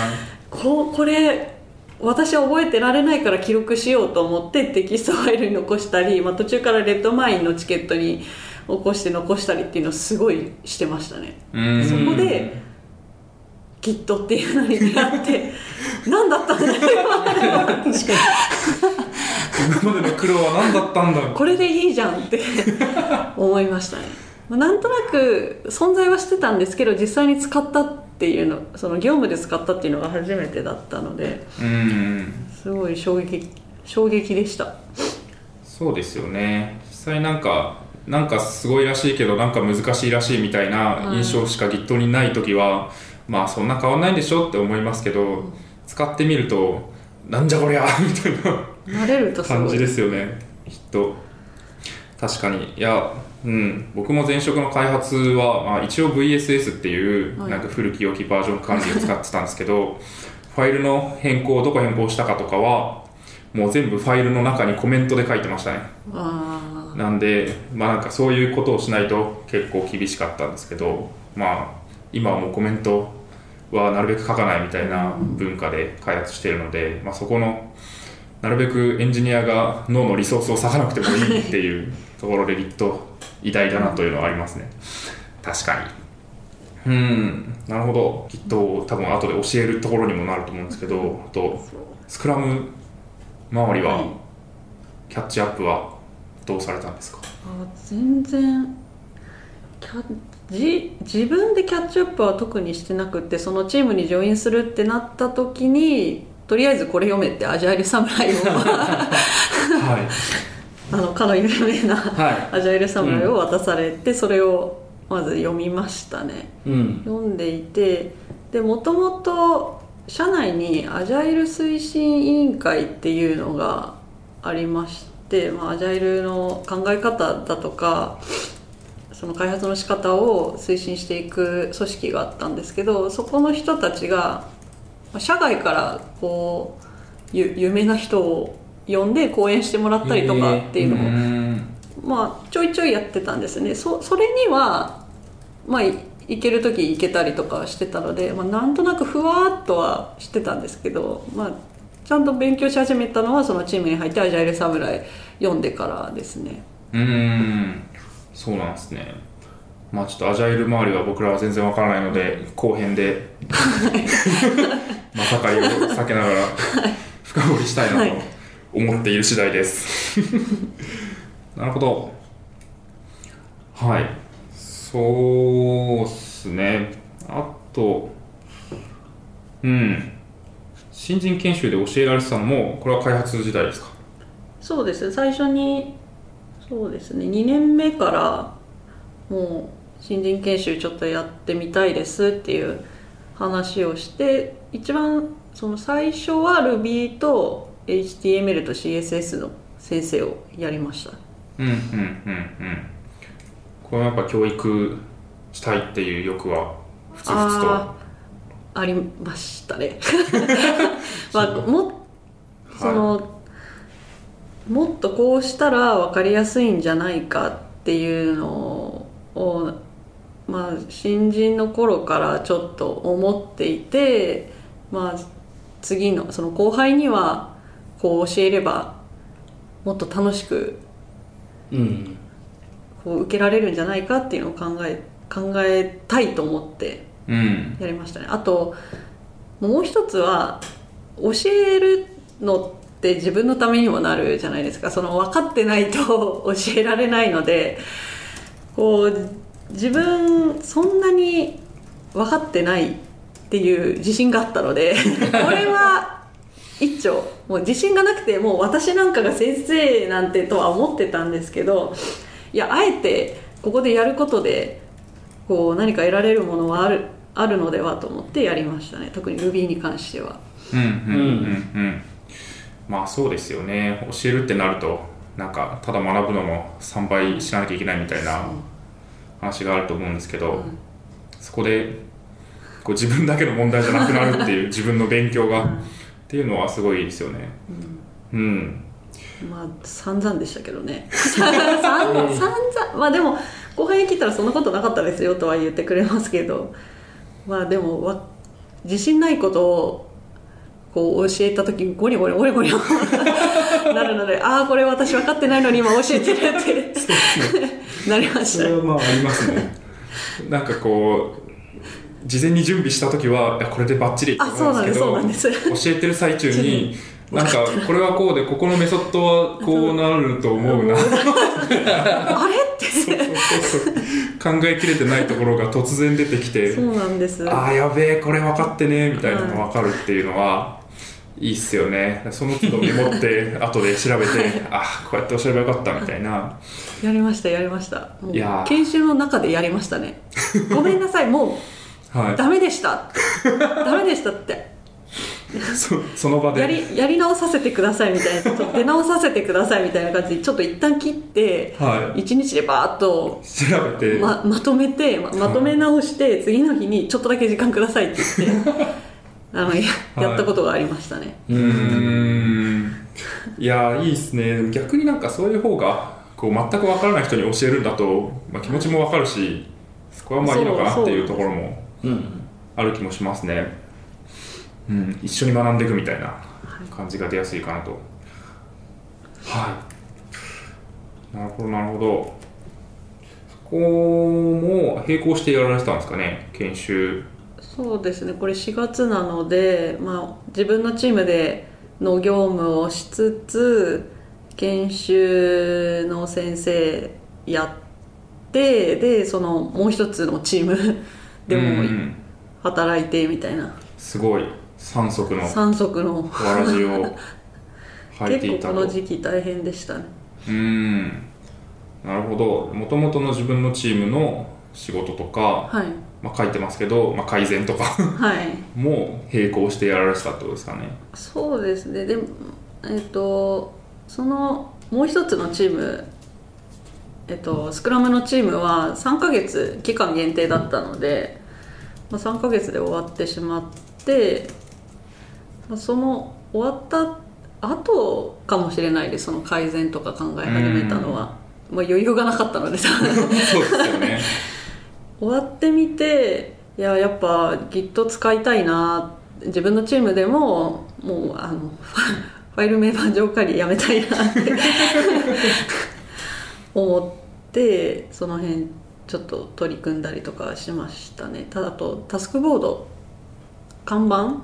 こうこれ私は覚えてられないから記録しようと思ってテキストファイルに残したり、まあ、途中から Redmine のチケットに起こして残したりっていうのをすごいしてましたね。うん。そこで Git っていうのに出会って 何だったんだよ今までの苦労は何だったんだこれでいいじゃんって 思いましたね。まあなんとなく存在はしてたんですけど実際に使ったっていうのその業務で使ったっていうのが初めてだったのでうん。すごい衝撃衝撃でした。そうですよね。実際なんかなんかすごいらしいけどなんか難しいらしいみたいな印象しか Git にない時は、まあそんな変わんないんでしょって思いますけど使ってみるとなんじゃこりゃ みたいな慣れるとすごい。感じですよね。きっと。確かに。いやうん。僕も前職の開発は、まあ、一応 VSS っていうはい。なんか古き良きバージョン管理を使ってたんですけど ファイルの変更どこ変更したかとかはもう全部ファイルの中にコメントで書いてましたね。あなんでまあなんかそういうことをしないと結構厳しかったんですけどまあ今はもうコメントはなるべく書かないみたいな文化で開発しているので、まあ、そこのなるべくエンジニアが脳のリソースを割かなくてもいいっていうところで Git 偉大だなというのはありますね。確かに。うん。なるほど。Git を多分後で教えるところにもなると思うんですけどあとスクラム周りははい。キャッチアップはどうされたんですか？あ全然キャじ自分でキャッチアップは特にしてなくってそのチームにジョインするってなった時にとりあえずこれ読めってアジャイル侍をはい あのかの有名なはアジャイル侍を渡されて、それをまず読みましたねい。うん。読んでいてでもともと社内にアジャイル推進委員会っていうのがありまして、まあ、アジャイルの考え方だとかその開発の仕方を推進していく組織があったんですけどそこの人たちがまあ社外からこうゆ有名な人を呼んで講演してもらったりとかっていうのを、ん。まあちょいちょいやってたんですね。そそれにはまあい行ける時行けたりとかしてたので、まあ、なんとなくふわっとはしてたんですけど、まあ、ちゃんと勉強し始めたのはそのチームに入って「アジャイル侍」読んでからですね。うーん。そうなんですね。まあちょっとアジャイル周りは僕らは全然わからないので後編で まさかりを避けながら深掘りしたいなと思っている次第です、なるほど。はい。そうっすね。あとうん。新人研修で教えられてたのもこれは開発時代ですか？そうです。ね最初にそうですね。2年目からもう新人研修ちょっとやってみたいですっていう話をして一番その最初は Ruby と HTML と CSS の先生をやりました。うんうんうんうん。これはやっぱ教育したいっていう欲はふつふつと。ありましたね。まあもその、もっとこうしたら分かりやすいんじゃないかっていうのをまあ新人の頃からちょっと思っていてまあ次のその後輩にはこう教えればもっと楽しくうん。こう受けられるんじゃないかっていうのを考え考えたいと思ってうん。やりましたね。あともう一つは教えるのって自分のためにもなるじゃないですか。その分かってないと 教えられないのでこう自分そんなに分かってないっていう自信があったので これは一丁。もう自信がなくてもう私なんかが先生なんてとは思ってたんですけどいやあえてここでやることでこう何か得られるものはあるあるのではと思ってやりましたね。特に Ruby に関しては。うんうんうんうん。まあそうですよね。教えるってなるとなんかただ学ぶのも3倍しなきゃいけないみたいな話があると思うんですけど、そこでこう自分だけの問題じゃなくなるっていう自分の勉強がっていうのはすごいですよね。うん。まあ散々でしたけどね。散々散々まあでも後輩に聞いたらそんなことなかったですよとは言ってくれますけど。まあでもわ自信ないことをこう教えた時にゴリゴリゴリゴリ なるのでああこれ私分かってないのに今教えてるって なりました。それはまあありますね。なんかこう事前に準備した時はいやこれでバッチリって思うんですけどあそうなんです。そうなん教えてる最中に なんかこれはこうでここのメソッドはこうなると思うな。あれって。そうそうそう。考えきれてないところが突然出てきてそうなんです。ああやべえこれ分かってねみたいなのが分かるっていうのはいいっすよね。その都度メモって 後で調べてああこうやって教えればよかったみたいな。やりましたやりました。いやー。研修の中でやりましたね。ごめんなさい。もうはダメでした。ダメでしたって。い そその場で。やりやり直させてくださいみたいな。出直させてくださいみたいな感じ。でちょっと一旦切っては一日でバーッと調べて、ままとめてままとめ直して次の日にちょっとだけ時間くださいって言って あのややったことがありましたね、うーん。いやいいですね。逆になんかそういう方がこう全く分からない人に教えるんだと、まあ、気持ちも分かるしそこはまあいいのかなっていうところも。うんある気もしますね、うん、一緒に学んでいくみたいな感じが出やすいかなと。はい。なるほどなるほど。そこも並行してやられてたんですかね研修。そうですね。これ4月なので、まあ、自分のチームでの業務をしつつ研修の先生やってでそのもう一つのチームでうもん働いてみたいな。すごい。三足のわ三足の。らじを 履いていた結構ことの時期大変でしたね。うーん。なるほど。もともとの自分のチームの仕事とか、はい。まあ、書いてますけど、まあ、改善とかはい。も並行してやられてたってことですかね。そうですね。でもえっ、とそのもう一つのチームえっと、スクラムのチームは3ヶ月期間限定だったので、まあ、3ヶ月で終わってしまって、まあその終わった後かもしれないですその改善とか考え始めたのは、まあ、余裕がなかったのでそうですよね。終わってみていややっぱ Git 使いたいな自分のチームでももうあのファイル名盤上管理やめたいなって思ってその辺ちょっと取り組んだりとかしましたね。ただあとタスクボード看板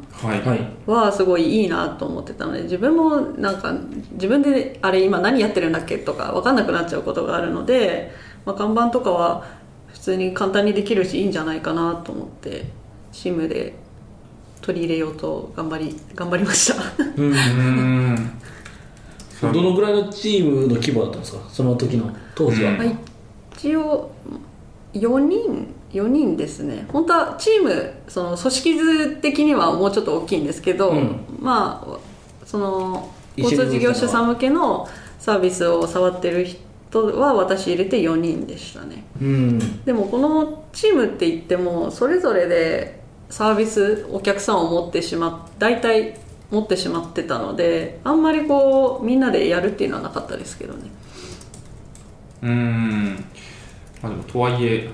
はすごいいいなと思ってたので自分もなんか自分であれ今何やってるんだっけ？とか分かんなくなっちゃうことがあるので、まあ、看板とかは普通に簡単にできるしいいんじゃないかなと思ってチームで取り入れようと頑張り頑張りました。うんどのぐらいのチームの規模だったんですか？その時の当時は、うん。まあ一応4人4人ですね。本当はチームその組織図的にはもうちょっと大きいんですけど、うん。まあその交通事業者さん向けのサービスを触ってる人は私入れて4人でしたね。うん。でもこのチームって言ってもそれぞれでサービスお客さんを持ってしまっ大体持ってしまってたのであんまりこうみんなでやるっていうのはなかったですけどね。うーん。まあでもとはいえ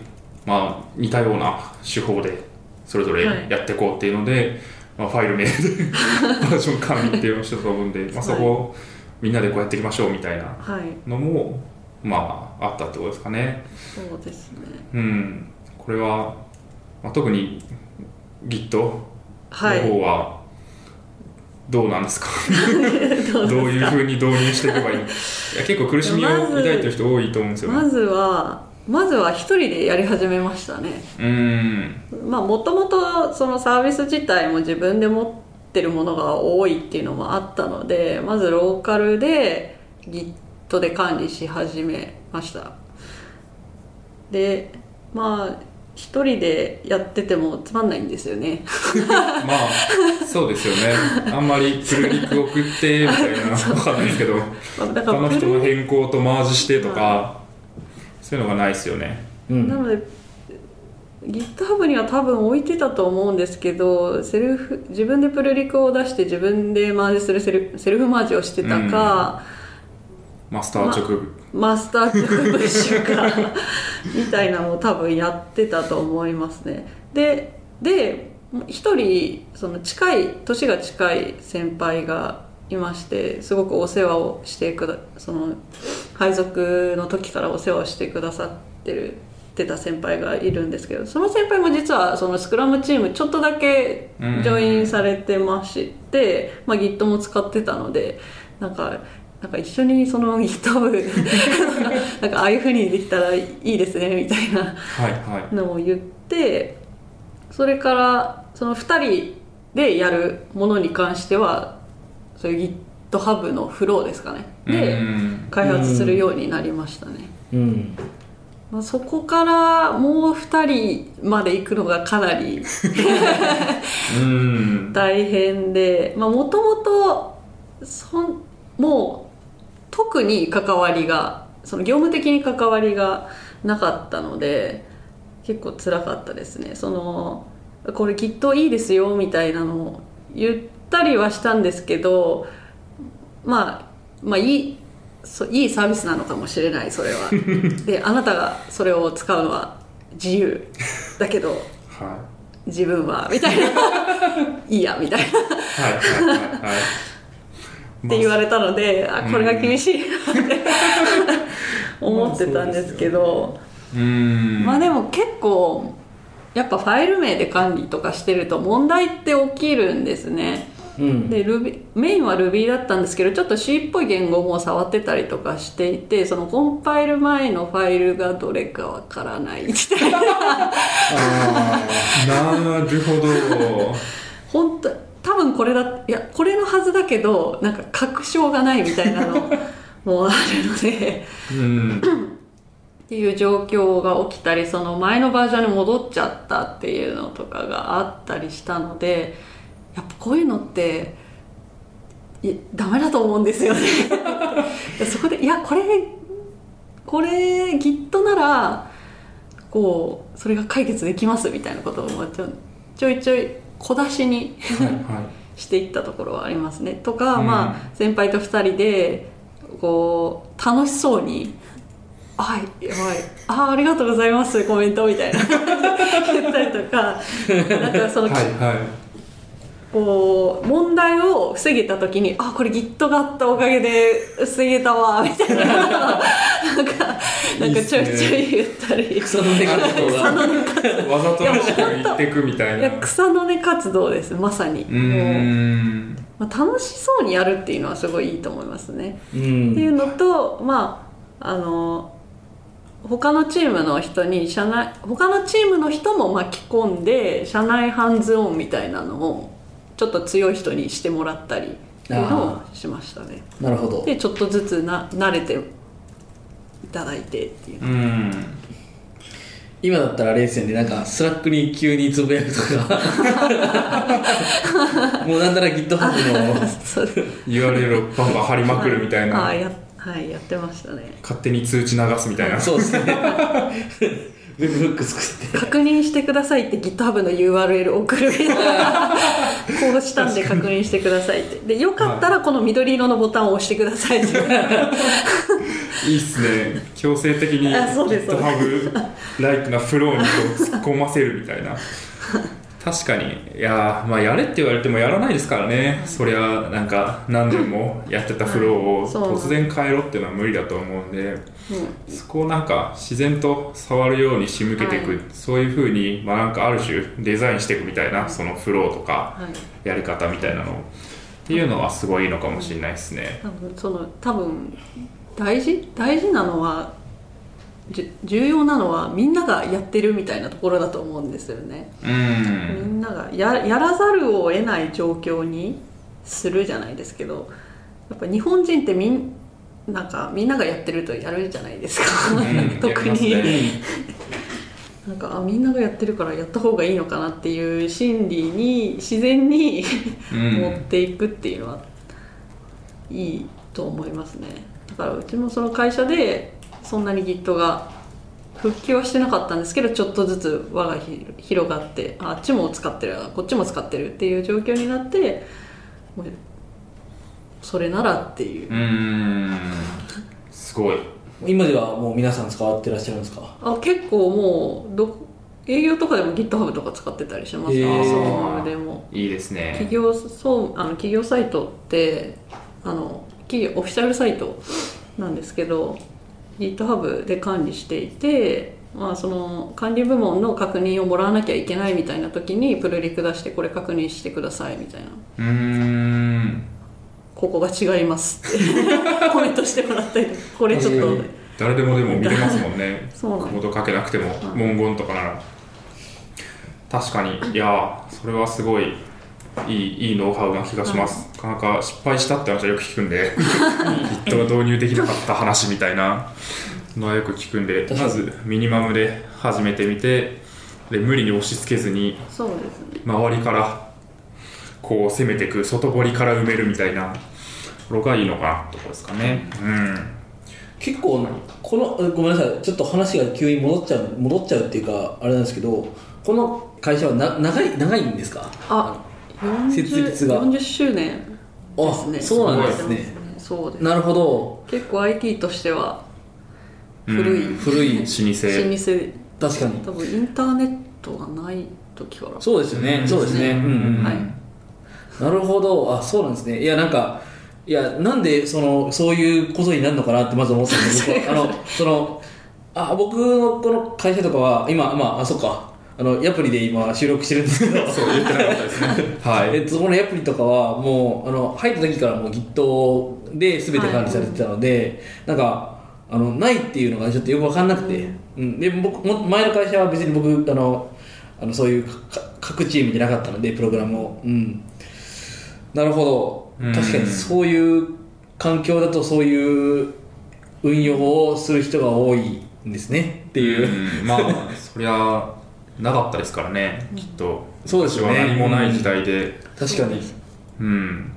まあ似たような手法でそれぞれはい。やっていこうっていうので、まあ、ファイル名で バージョン管理っていうのをしてたと思うんで、まあ、そこをみんなでこうやっていきましょうみたいなはい。のもまああったってことですかね。そうですね。うん。これは、まあ、特に Git のはい。方はどうなん ですか？どういうふうに導入していけばいい？いや結構苦しみを抱いてる人多いと思うんですよね。まずはまずは一人でやり始めましたね。うん。まあもともとそのサービス自体も自分で持ってるものが多いっていうのもあったのでまずローカルで Git で管理し始めました。でまあ一人でやっててもつまんないんですよね。まあそうですよね。あんまりプルリク送ってみたいなわかんないですけど。まあだか他の人の変更とマージしてとかそういうのがないですよね。うん。なので GitHub には多分置いてたと思うんですけどセルフ自分でプルリクを出して自分でマージするセルセルフマージをしてたか、マスター直部マスター直プッシュかみたいなのを多分やってたと思いますね。でで一人その近い年が近い先輩がいましてすごくお世話をしてくだその配属の時からお世話をしてくださってるってた先輩がいるんですけどその先輩も実はそのスクラムチームちょっとだけジョインされてまして、まあ、Git も使ってたのでなんかなんか一緒にその GitHub なんかああいうふうにできたらいいですねみたいなはいはい。のを言ってそれからその2人でやるものに関してはそういう GitHub のフローですかね。でうん。開発するようになりましたね、うん。まあ、そこからもう2人まで行くのがかなりうん。大変でもともともう特に関わりがその業務的に関わりがなかったので結構辛かったですね。そのこれきっといいですよみたいなのを言ったりはしたんですけどまあまあいいそいいサービスなのかもしれないそれは。であなたがそれを使うのは自由。だけどはい。自分はみたいな。いいやみたいな。はいはいはいはいって言われたので、あこれが厳しいなって思ってたんですけど、うん。まあでも結構やっぱファイル名で管理とかしてると問題って起きるんですね。うん。で Ruby メインは Ruby だったんですけどちょっと C っぽい言語も触ってたりとかしていてそのコンパイル前のファイルがどれかわからないみたいな。あなるほど。本当多分これだいやこれのはずだけどなんか確証がないみたいなのもあるのでうんっていう状況が起きたりその前のバージョンに戻っちゃったっていうのとかがあったりしたのでやっぱこういうのってダメだと思うんですよね。そこでいやこれこれ Git ならこうそれが解決できますみたいなことをちょちょいちょい小出しに していったところはありますね。とか、うん。まあ先輩と2人でこう楽しそうに「はいやばいあーありがとうございますコメント」みたいな。言ったりとか。なんかその、はいはいこう問題を防げた時に「あこれ Git があったおかげで防げたわ」みたいな。なんかなんかちょいちょい言ったり。草の根活動が。わざとらしく言ってくみたいな。いや草の根活動ですまさに。うーん。まあ、楽しそうにやるっていうのはすごいいいと思いますね、うっていうんのとまああの他のチームの人に社内他のチームの人も巻き込んで社内ハンズオンみたいなのをちょっと強い人にしてもらったりっていうのをしましたね。なるほど。でちょっとずつな慣れていただいてっていう。うん。今だったらあれですよねなんか Slack に急につぶやくとか。もうなんなら GitHub の URL をバンバン貼りまくるみたいな、あやはいやってましたね。勝手に通知流すみたいな。そうですね Webhook作って。確認してくださいって GitHub の URL 送るみたいな。こうしたんで確認してくださいって。でよかったらこの緑色のボタンを押してくださいっていいっすね。強制的に GitHub ライクなフローに突っ込ませるみたいな。確かに。いやーまあやれって言われてもやらないですからね。そりゃなんか何年もやってたフローを突然変えろっていうのは無理だと思うんでそこをなんか自然と触るように仕向けていく、はい。そういうふうにまあなんかある種デザインしていくみたいなそのフローとかはい。やり方みたいなの。っていうのはすごいいいのかもしれないですね。多分その多分大事大事なのはじゅ重要なのはみんながやってるみたいなところだと思うんですよね、うみんんながややらざるを得ない状況にするじゃないですけどやっぱ日本人ってみんなんかみんながやってるとやるじゃないですか、うん。特に、ね。なんかあみんながやってるからやった方がいいのかなっていう心理に自然にうん。持っていくっていうのはいいと思いますね。だからうちもその会社でそんなに Git が復帰はしてなかったんですけどちょっとずつ輪がひ広がってああっちも使ってるこっちも使ってるっていう状況になってそれならっていう。うーん。すごい。今ではもう皆さん使わってらっしゃるんですか？あ結構もうど営業とかでも GitHub とか使ってたりしますね、へー。そのでも。いいですね。企業そうあの企業サイトってあの企業オフィシャルサイトなんですけど GitHub で管理していて、まあ、その管理部門の確認をもらわなきゃいけないみたいな時にプルリク出してこれ確認してくださいみたいな。うーんここが違います。って コメントしてもらったりこれちょっと。誰でもでも見れますもんね。そうコードかけなくても文言とかなら。確かに。いやーそれはすごいいいいいノウハウな気がします、なかなか失敗したって話はよく聞くんで Git が導入できなかった話みたいな。のはよく聞くんでまずミニマムで始めてみてで無理に押し付けずにそうですね。周りからこう攻めていく外堀から埋めるみたいな。ところがいいのかなってところですかね。うん。結構このえごめんなさい。ちょっと話が急に戻っちゃう戻っちゃうっていうかあれなんですけどこの会社はな長い長いんですか？あ設立が。40, 40周年ですね。あそうなんですね。そうです。なるほど。結構 IT としては古い、うん。古い。老舗。老舗。確かに。多分インターネットがない時から。そうですよね、うんそうですね、うんうんうんはいなるほどあそうなんですねいやなんかいやなんでそのそういうことになるのかなってまず思ってたんですけどあのそのあ僕のこの会社とかは今まああそっか。あのヤプリで今収録してるんですけど。そう言ってなかったですね。はい。えっと、そのヤプリとかはもうあの入った時からもう Git で全て管理されてたので、なんかあのないっていうのがちょっとよく分かんなくて、うん。で僕も前の会社は別に僕あのあのそういうか各チームじゃなかったのでプログラムを、うん、なるほうんど確かにそういう環境だとそういう運用をする人が多いんですね。っていう、うん。まあそりゃなかったですからね。きっと。そうですよね。何もない時代で。確かに。うん。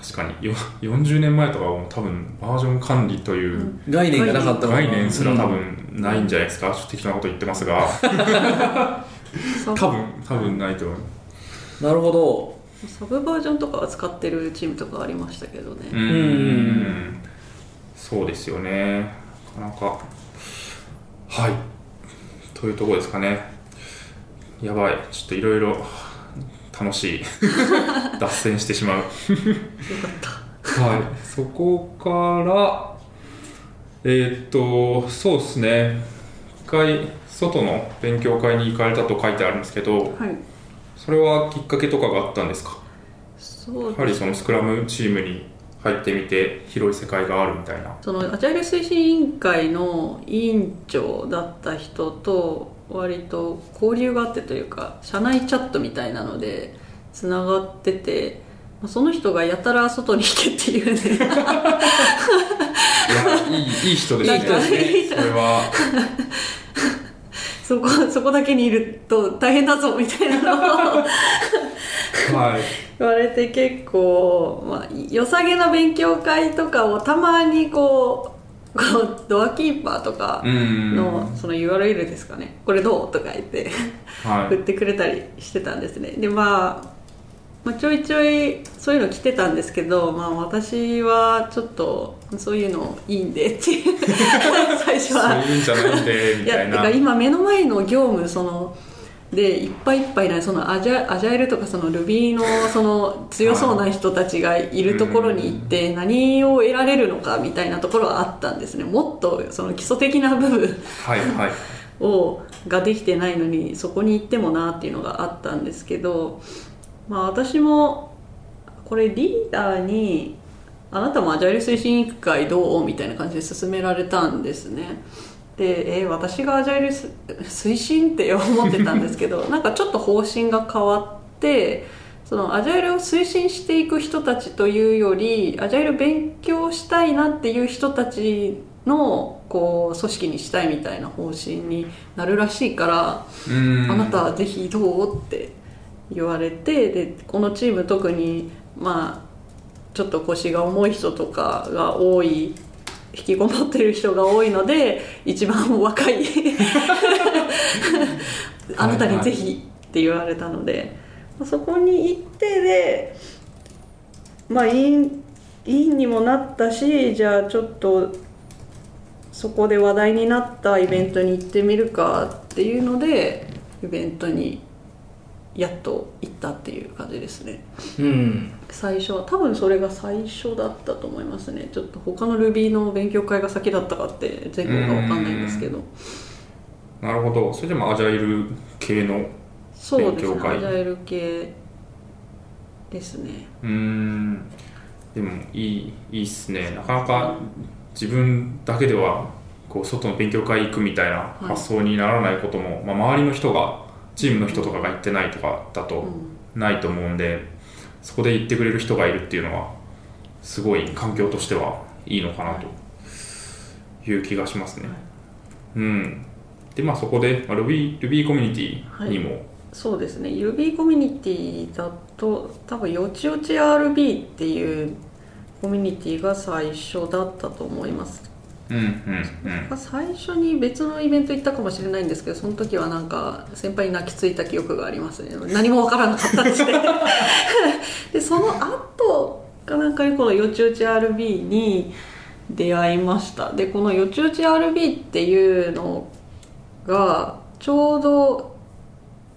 確かに。よ40年前とかは多分バージョン管理という概念がなかった概念すら多分ないんじゃないですか、ちょっと適当なこと言ってますが。多分多分ないと思う。なるほどサブバージョンとかは使ってるチームとかありましたけどね、うん。んそうですよね。なかなか。はい。というところですかね。やばい。ちょっといろいろ楽しい。脱線してしまう。よかった。はい。そこからえーっとそうですね。一回外の勉強会に行かれたと書いてあるんですけどはいそれはきっかけとかがあったんですか？そうやはりそのスクラムチームに入ってみて広い世界があるみたいな。そのアジャイル推進委員会の委員長だった人と割と交流があってというか社内チャットみたいなのでつながっててまあその人がやたら外に行けっていうね。いやいいいい人ですね。いい人ですねそれは そこ そこだけにいると大変だぞみたいなのをはい。言われて結構、まあ、良さげな勉強会とかをたまにこうこうドアキーパーとかうん。のその URL ですかね。これどう？とか言ってはい。振ってくれたりしてたんですね。で、まあ、まあちょいちょいそういうの来てたんですけど、まあ、私はちょっとそういうのいいんでっていう。最初そうは。いうんじゃないんでみたいな。今目の前の業務そのでいっぱいいっぱいなそのアジャアジャイルとかその Ruby のその強そうな人たちがいるところに行って何を得られるのかみたいなところはあったんですね。もっとその基礎的な部分。はいはい。をができてないのにそこに行ってもなっていうのがあったんですけど、まあ、私もこれリーダーに「あなたもアジャイル推進委員会どう?」みたいな感じで勧められたんですね。でえー私がアジャイルす推進って思ってたんですけど なんかちょっと方針が変わってそのアジャイルを推進していく人たちというよりアジャイル勉強したいなっていう人たちのこう組織にしたいみたいな方針になるらしいから、うん。あなたはぜひどう？って言われてでこのチーム特にまあちょっと腰が重い人とかが多い引きこもってる人が多いので一番若い。あなたにぜひって言われたので、まあそこに行ってでまあ委員委員にもなったしじゃあちょっとそこで話題になったイベントに行ってみるかっていうのでイベントにやっと行ったっていう感じですね。うん。最初は多分それが最初だったと思いますね。ちょっと他の Ruby の勉強会が先だったかって前後が分かんないんですけど。なるほど。それでもアジャイル系のそうですね。勉強会。アジャイル系ですね。うーん。でもいいいいっすね。なかなか自分だけではこう外の勉強会行くみたいな発想にならないことも、まあ、周りの人がチームの人とかが行ってないとかだとないと思うんで、そこで行ってくれる人がいるっていうのはすごい環境としてはいいのかなとい。う気がしますね、うん。でまあそこで、まあ、Ruby, Ruby コミュニティにも、そうですね。Ruby コミュニティだと多分よちよち RB っていうコミュニティが最初だったと思います最初に別のイベント行ったかもしれないんですけどその時はなんか先輩に泣きついた記憶がありますね。何もわからなかった ですねでその後かなんかにこのよちよち RB に出会いました。でこのよちよち RB っていうのがちょうど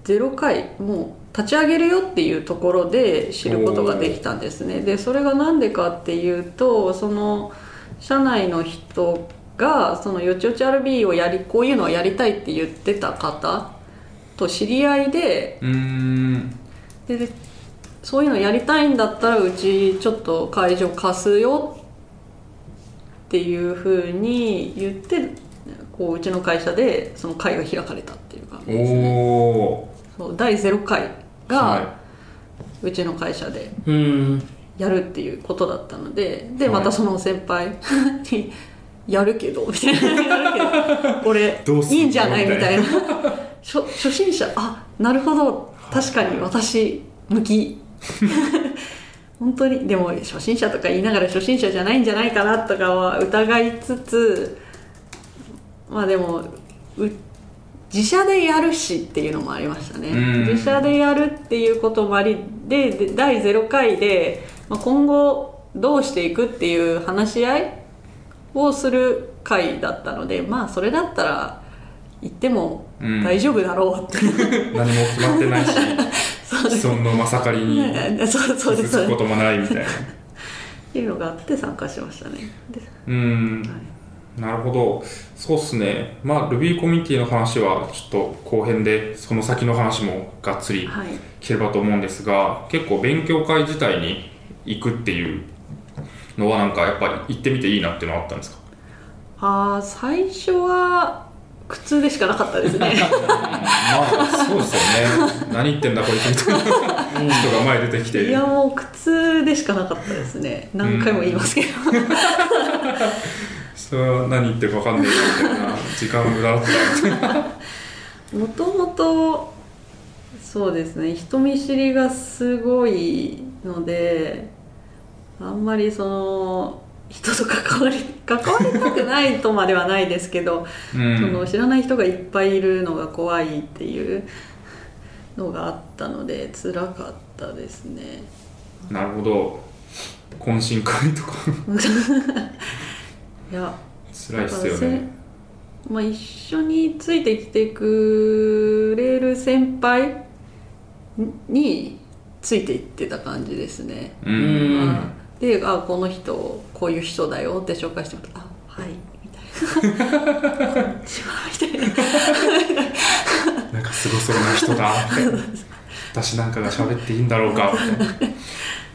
0回もう立ち上げるよっていうところで知ることができたんですね。でそれが何でかっていうとその社内の人がそのよちよち RB をやりこういうのをやりたいって言ってた方と知り合いでうーん。ででそういうのやりたいんだったらうちちょっと会場貸すよっていうふうに言ってこううちの会社でその会が開かれたっていう感じですね。そう第0回ーがはうちの会社で。うんやるっていうことだったのでではい。またその先輩 に「やるけど」みたいな「やるけどこれいいんじゃない?」みみたいな。初初心者あなるほど。確かに私向き。本当に。でも初心者とか言いながら初心者じゃないんじゃないかなとかは疑いつつまあでもう自社でやるしっていうのもありましたね。うん。自社でやるっていうこともありでで第0回で、まあ、今後どうしていくっていう話し合いをする回だったのでまあそれだったら言ってもうん。大丈夫だろうって、何も決まってないし 既存のまさかりに 続くこともないみたいな。っていうのがあって参加しましたね。でうん。なるほど。そうっすね。まあ Ruby コミュニティの話はちょっと後編でその先の話もがっつりはい。聞ければと思うんですが結構勉強会自体に行くっていうのはなんかやっぱり行ってみていいなっていうのはあったんですか？あー最初は苦痛でしかなかったですね。まあそうですよね。何言ってんだこいつみたいな人が前出てきて。いやもう苦痛でしかなかったですね。何回も言いますけど、それは何言ってるか分かんないみたいな時間無駄だった。みたいなもともとそうですね。人見知りがすごいのであんまりその人と関わり 関わりたくないとまではないですけど、うん。その知らない人がいっぱいいるのが怖いっていうのがあったので辛かったですね。なるほど。懇親会とか。いや辛いっすよね。まあ、一緒についてきてくれる先輩についていってた感じですね、ううん。んであこの人こういう人だよって紹介してもらったあはいみたいな。な。なんかすごそうな人だ。私なんかが喋っていいんだろうか。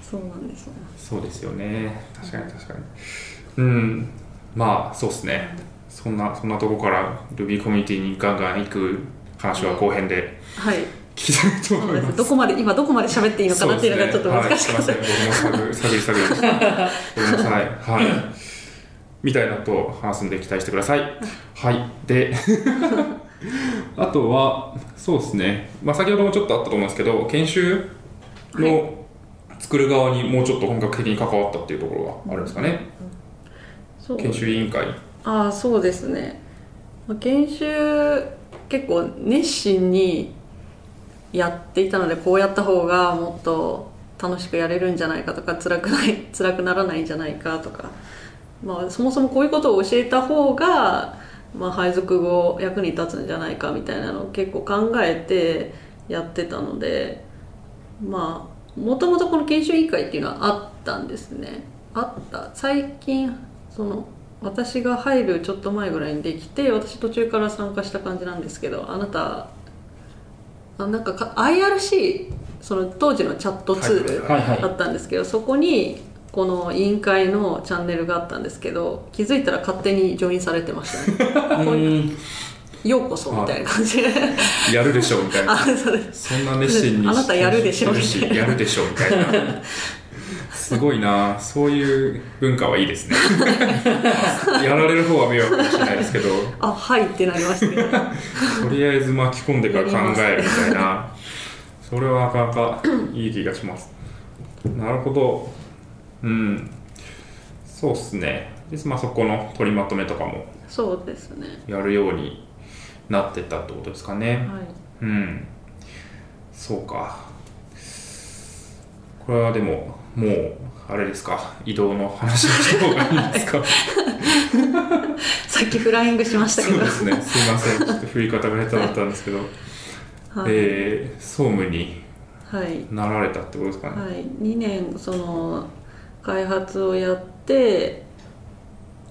そうなんですよ。そうですよね。確かに確かに。うん。まあそうですね。そんなそんなとこから Ruby コミュニティにガンガン行く話は後編で。はい聞きたいと思います。すどこまで今どこまで喋っていいのかなっていうのがちょっと難しかった、そうですねはい、みたい。なことを話すんで期待してください。はい。であとはそうですね、まあ、先ほどもちょっとあったと思うんですけど研修の作る側にもうちょっと本格的に関わったってい。うところがあるんですかね、そう研修委員会ああそうですねまあ研修結構熱心にやっていたのでこうやった方がもっと楽しくやれるんじゃないかとか辛くない 辛くならないんじゃないかとか、まあ、そもそもこういうことを教えた方が、まあ、配属後役に立つんじゃないかみたいなのを結構考えてやってたのでまあもともとこの研修委員会っていうのはあったんですね。あった。最近その私が入るちょっと前ぐらいにできて私途中から参加した感じなんですけどあなたなんかか IRC その当時のチャットツールだったんですけど、そこにこの委員会のチャンネルがあったんですけど気づいたら勝手にジョインされてましたね。うん。ようこそみたいな感じで。やるでしょうみたいな。あそんな熱心にあなたやるでしょ研修してるしやるでしょうみたいなすごいな。そういう文化はいいですね。やられる方は迷惑かもしれないですけど。あはいってなりましたけどとりあえず巻き込んでから考えるみたいな。それはなかなかいい気がします。なるほど。うん。そうっすね。で、まあ、そこの取りまとめとかもそうですね。やるようになってったってことですかね、はい。うん。そうか。これはでももうあれですか？移動の話をした方がいいですか？さっきフライングしましたけど。そうですね。すいません。ちょっと振り方が下手だったんですけど、はい、えー総務にはい。なられたってことですかね、はい、2年その開発をやって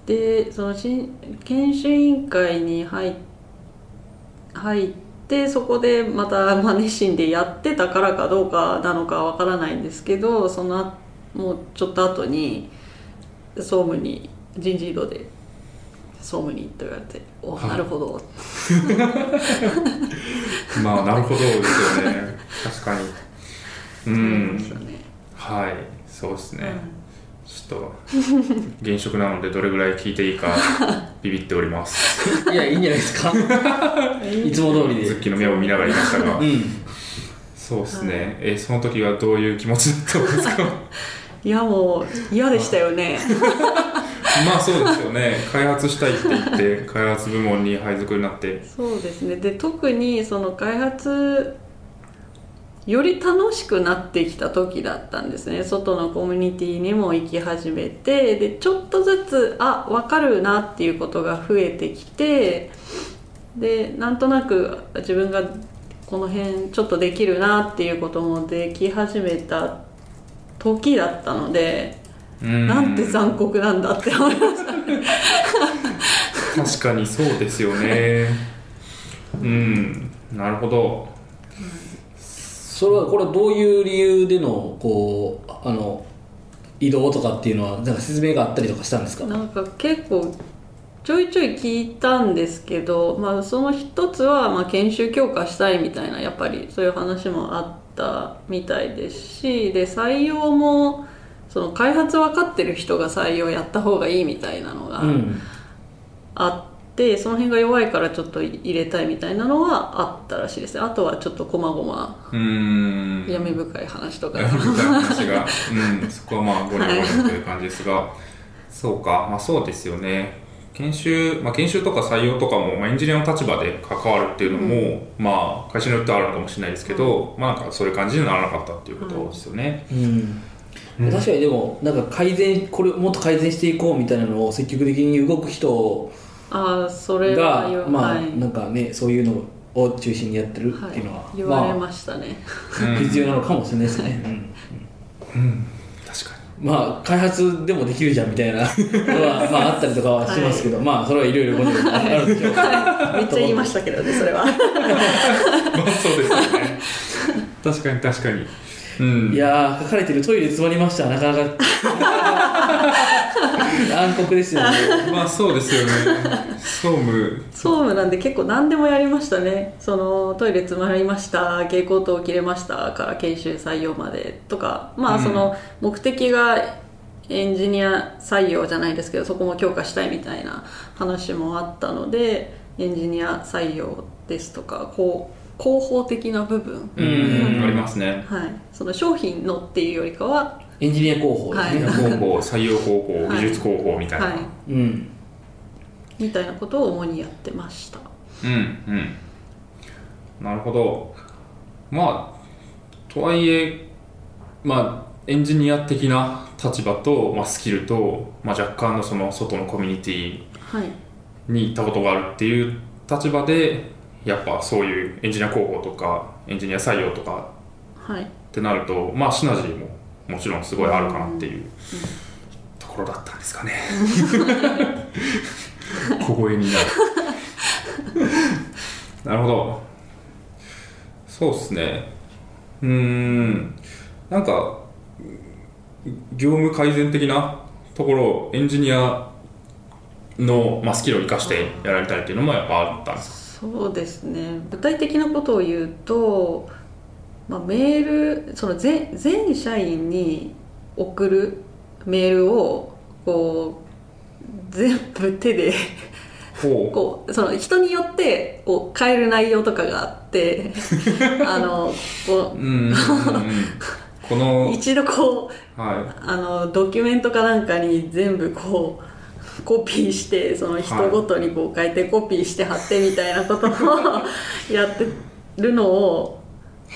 でその新研修委員会に入っ入ってそこでまた、まあ、熱心でやってたからかどうかなのかわからないんですけどそのあもうちょっと後に総務に人事異動で総務にと言われて「おはい。なるほど」まあなるほどですよね。確かに。うん。はい。そうですね、はいちょっと現職なのでどれぐらい聞いていいか ビビっております。いやいいんじゃないですか。いつも通りで。ズッキーの目を見ながら言いましたが。うん。そうですね、えーその時はどういう気持ちだったんですか？いやもう嫌でしたよね。まあそうですよね。開発したいって言って開発部門に配属になって。そうですね。で特にその開発より楽しくなってきた時だったんですね。外のコミュニティにも行き始めてでちょっとずつあ分かるなっていうことが増えてきてでなんとなく自分がこの辺ちょっとできるなっていうこともでき始めた時だったのでうん。なんて残酷なんだって思いました。確かにそうですよね。うん。なるほどそれはこれはどういう理由でのこうあの移動とかっていうのはなんか説明があったりとかしたんですか？なんか結構ちょいちょい聞いたんですけど、まあ、その一つはまあ研修強化したいみたいなやっぱりそういう話もあったみたいですしで採用もその開発分かってる人が採用やった方がいいみたいなのがうん。あって、その辺が弱いからちょっと入れたいみたいなのはあったらしいですね。あとはちょっとこまごまうーん。闇深い話とか。みたいな話が、うん、そこはまあごにょごにょという感じですが、そうか、まあそうですよね。研修、まあ、研修とか採用とかも、まあ、エンジニアの立場で関わるっていうのも、まあ会社によってはあるのかもしれないですけど、まあなんかそういう感じにならなかったっていうことですよね。うん。確かにでもなんか改善これもっと改善していこうみたいなのを積極的に動く人ああそれはがまあはい。なんかねそういうのを中心にやってるっていうのは、はい、言われまましたね、あ必要なのかもしれないですね、うん。確かまあ開発でもできるじゃんみたいなのは まああったりとかはしますけど、まあそれはいろいろごにょごにょあるんでしょうめっちゃ言いましたけどねそれは。に。まあそうですよね。確かに確かに。うん。いやー書かれてるトイレ詰まりましたなかなか 暗黒ですよね。まあそうですよね。総務。総務なんで結構何でもやりましたね。そのトイレ詰まりました。蛍光灯切れました。から研修採用まで。とか。まあうんその目的がエンジニア採用じゃないですけどそこも強化したいみたいな話もあったのでエンジニア採用ですとかこう広報的な部分、うん、ありますね。はい、その商品のっていうよりかは、エンジニア広報。ですね、はい。広報、採用広報、はい。技術広報みたいな。はい、うん。みたいなことを主にやってました。うんうん。なるほど。まあとはいえまあエンジニア的な立場と、まあ、スキルと、まあ、若干のその外のコミュニティはい。に行ったことがあるっていう立場でやっぱそういうエンジニア広報とかエンジニア採用とかはい。ってなるとまあシナジーももちろんすごいあるかなっていう。ところだったんですかね。小声になる。なるほど。そうですね。うーん。なんか業務改善的なところをエンジニアの、まあ、スキルを生かしてやられたりっていうのもやっぱあったんですか？そうですね。具体的なことを言うと、まあ、メールその全全社員に送るメールをこう全部手でほこうその人によってこう変える内容とかがあって あのこうこのう 一度こうはあのドキュメントかなんかに全部こうコピーしてその人ごとにこう書いてコピーして貼ってみたいなことを やってるのを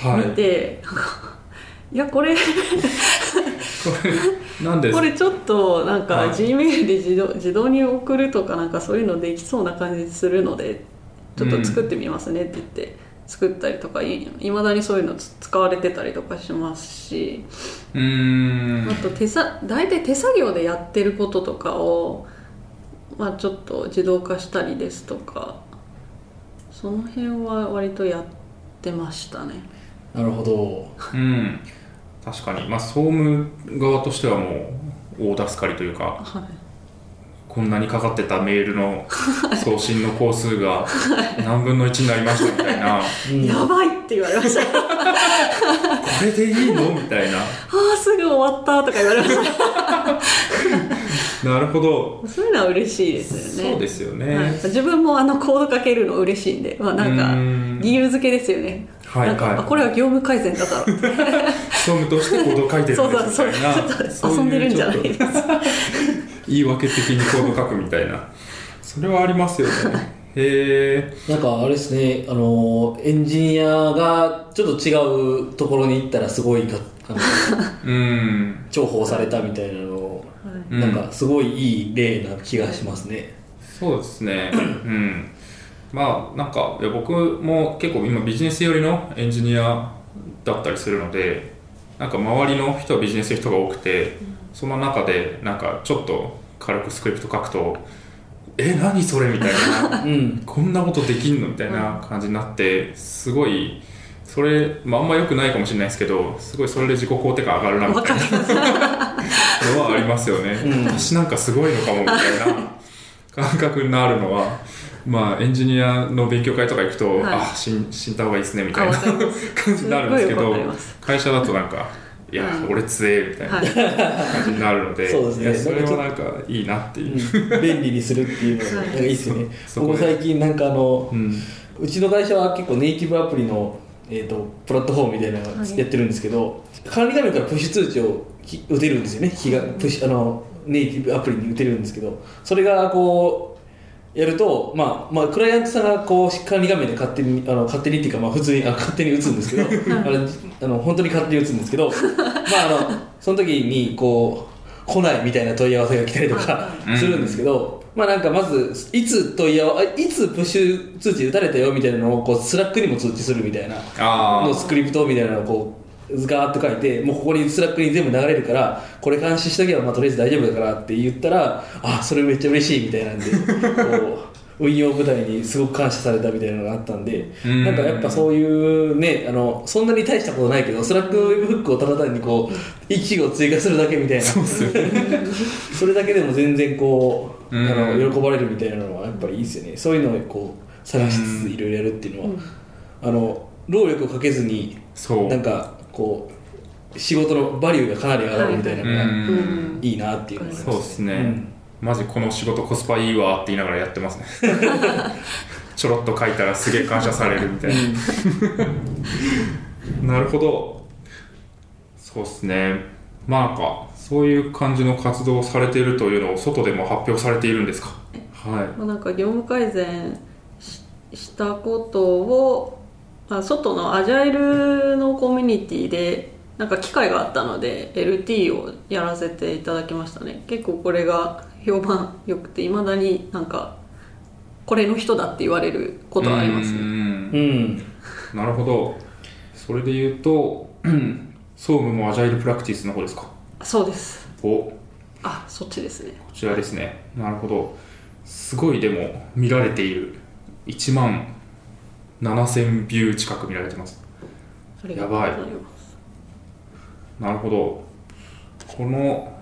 いはい。見て、い、やこれこれなんでこれちょっとなんかはい。G メールで自動自動に送るとかなんかそういうのできそうな感じするのでちょっと作ってみますねって言って作ったりとかいいまだにそういうのつ使われてたりとかしますし。うーん。あと手さ大体手作業でやってることとかを、まあ、ちょっと自動化したりですとかその辺は割とやってましたねなるほど。うん。確かに。まあ総務側としてはもう大助かりというかはい。こんなにかかってたメールの送信の工数が何分の1になりましたみたいな。う んやばいって言われました。あこれでいいのみたいな。あすぐ終わったとか言われました。なるほど。そういうのは嬉しいですよね。そうですよね、はい、自分もあのコード書けるの嬉しいんで、まあ、なんか理由付けですよねはいなんか、はいあこれは業務改善だから。総務としてコードを書いてるそう。んそうそうですみたいなそう。遊んでるんじゃないそううですか言い訳的にコード書くみたいな。それはありますよね。へえなんかあれですね。あのエンジニアがちょっと違うところに行ったらすごいかあのうん。重宝されたみたいなのを、うん。なんかすごいいい例な気がしますね、そうですね。うんまあなんかいや僕も結構今ビジネス寄りのエンジニアだったりするのでなんか周りの人はビジネスの人が多くてその中でなんかちょっと軽くスクリプト書くとえ何それみたいな。うん。こんなことできんのみたいな感じになってすごいそれ、まあ、あんま良くないかもしれないですけどすごいそれで自己肯定感上がるなみたいな。のはありますよね、うん。私なんかすごいのかもみたいな感覚になるのはまあエンジニアの勉強会とか行くと、はい。あ死ん死んだ方がいいですねみたいな感じになるんですけど会社だとなんかいや、うん俺強えみたいなはい。感じになるので、そうですね。いやそれはなんかいいなっていう、うん。便利にするっていうのがはいいいですよね。そこで僕最近なんかあのうん。うちの会社は結構ネイティブアプリの、えー、とプラットフォームみたいなのやってるんですけど、管理画面からプッシュ通知をき打てるんですよね。日がプッシュあのネイティブアプリに打てるんですけどそれがこうやると、まあまあ、クライアントさんがこう管理画面で勝手にあの勝手にっていうか、まあ、普通にあ勝手に打つんですけど あれあの本当に勝手に打つんですけど、まあ、あのその時にこう来ないみたいな問い合わせが来たりとかうん。するんですけど、まあなんかまずいつ問い合わあいつプッシュ通知打たれたよみたいなのをこう Slack にも通知するみたいなあのスクリプトみたいなのをこうガーッと書いてもうここに Slack に全部流れるからこれ監視しとけばまあとりあえず大丈夫だからって言ったらあそれめっちゃ嬉しいみたいなんでこう運用部隊にすごく感謝されたみたいなのがあったんでうん。なんかやっぱそういうねあのそんなに大したことないけど Slack Webhook をただ単にこう1行追加するだけみたいな。それだけでも全然こう、うん。あの喜ばれるみたいなのはやっぱりいいですよね。そういうのをこう探しつついろいろやるっていうのは、あの労力をかけずにそう。なんかこう仕事のバリューがかなり上がるみたいなのがうん。うんいいなっていうのそうですね、マジこの仕事コスパいいわって言いながらやってますね。ちょろっと書いたらすげえ感謝されるみたいな。なるほど。そうですね。まあなんかそういう感じの活動をされているというのを外でも発表されているんですか？はい。まあ、なんか業務改善ししたことをあ外のアジャイルのコミュニティでなんか機会があったので LT をやらせていただきましたね。結構これが評判良くていまだになんかこれの人だって言われることがありますね。うん。うんなるほど。それで言うとうん 総務もアジャイルプラクティスの方ですか？そうです。お。こあそっちですね。ちらですね。なるほど。すごいでも見られている。1万7000ビュー近く見られてます。ありがとうございなるほど。この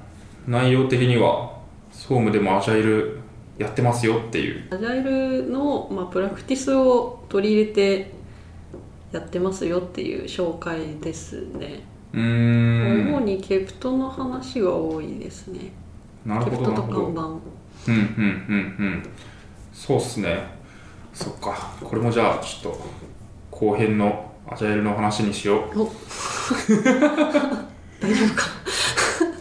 内容的には総務でもアジャイルやってますよっていう。アジャイルの、まあ、プラクティスを取り入れてやってますよっていう紹介ですね。うーん。主にケプトの話が多いですね。なるケプトとほど。なるほど看板。うんうんうんうん。そうっすねそっか。これもじゃあちょっと後編のアジャイルの話にしよう。お。大丈夫か。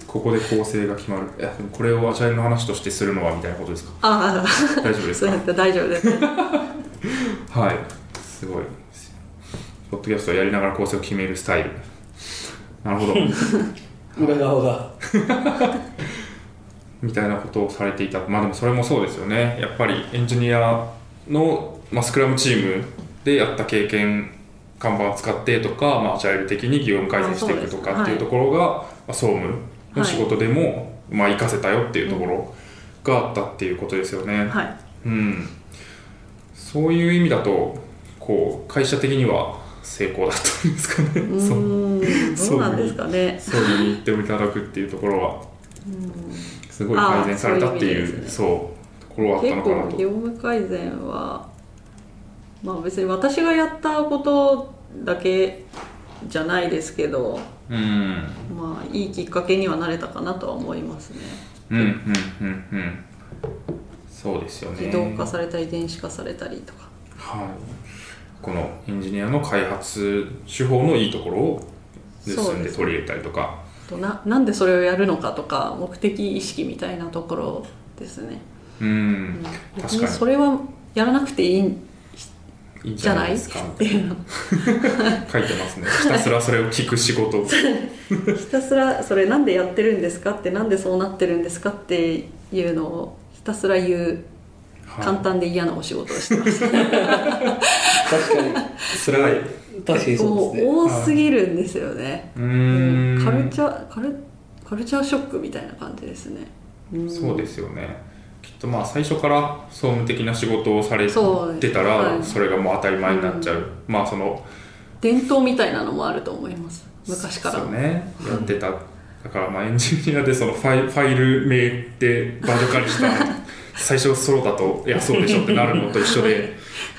ここで構成が決まる。いやでもこれをアジャイルの話としてするのはみたいなことですか？ああ大丈夫ですか？そうやって大丈夫です。はい。すごいポッドキャストをやりながら構成を決めるスタイル。なるほど。裏側が。みたいなことをされていた。まあでもそれもそうですよね。やっぱりエンジニアの、まあ、スクラムチームでやった経験看板を使ってとか、まあ、アジャイル的に業務改善していくとかっていうところが、まあ、総務の仕事でも、まあ、活かせたよっていうところがあったっていうことですよね、はい。うん、そういう意味だとこう会社的には成功だったんですかね。うそうなんですかね。そうに言っていただくっていうところは。すごい改善されたっていうそうい結のかなと構業務改善はまあ別に私がやったことだけじゃないですけどうん。まあいいきっかけにはなれたかなとは思いますね。うんうんうんうんそうですよね。自動化されたり電子化されたりとか。はい。このエンジニアの開発手法のいいところを盗んで取り入れたりとか。ななんでそれをやるのかとか目的意識みたいなところですね、うん。うん。確別に。かにそれはやらなくていいんじじゃないですか？ていうの。書いてますね。ひたすらそれを聞く仕事。ひたすらそれなんでやってるんですか？ってなんでそうなってるんですか？っていうのをひたすら言う簡単で嫌なお仕事をしてました、確か辛い。に確かにそうもうですね。多すぎるんですよね、うーん。カルチャーカルカルチャーショックみたいな感じですね、うん。そうですよねきっとまあ最初から総務的な仕事をされてたらはい。それがもう当たり前になっちゃう、まあその伝統みたいなのもあると思います。昔から。そうね。やってた。だからまあエンジニアでそのファイファイル名でバージョン管理したら 最初ソロだといやそうでしょってなるのと一緒で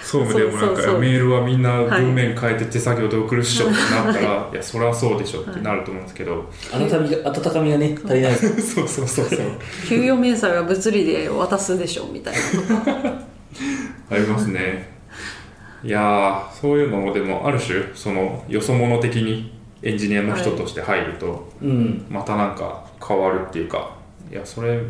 総務でもなんかそうそうそうメールはみんなはい。文面変えて手作業で送るっしょってなったら、い、やそれはそうでしょってなると思うんですけど、温かみが温かみがね足りない。ですそうそうそう。そう給与明細は物理で渡すでしょみたいな。ありますね。いやーそういうのもでもある種そのよそ者的にエンジニアの人として入ると、うん。またなんか変わるっていうかいやそれ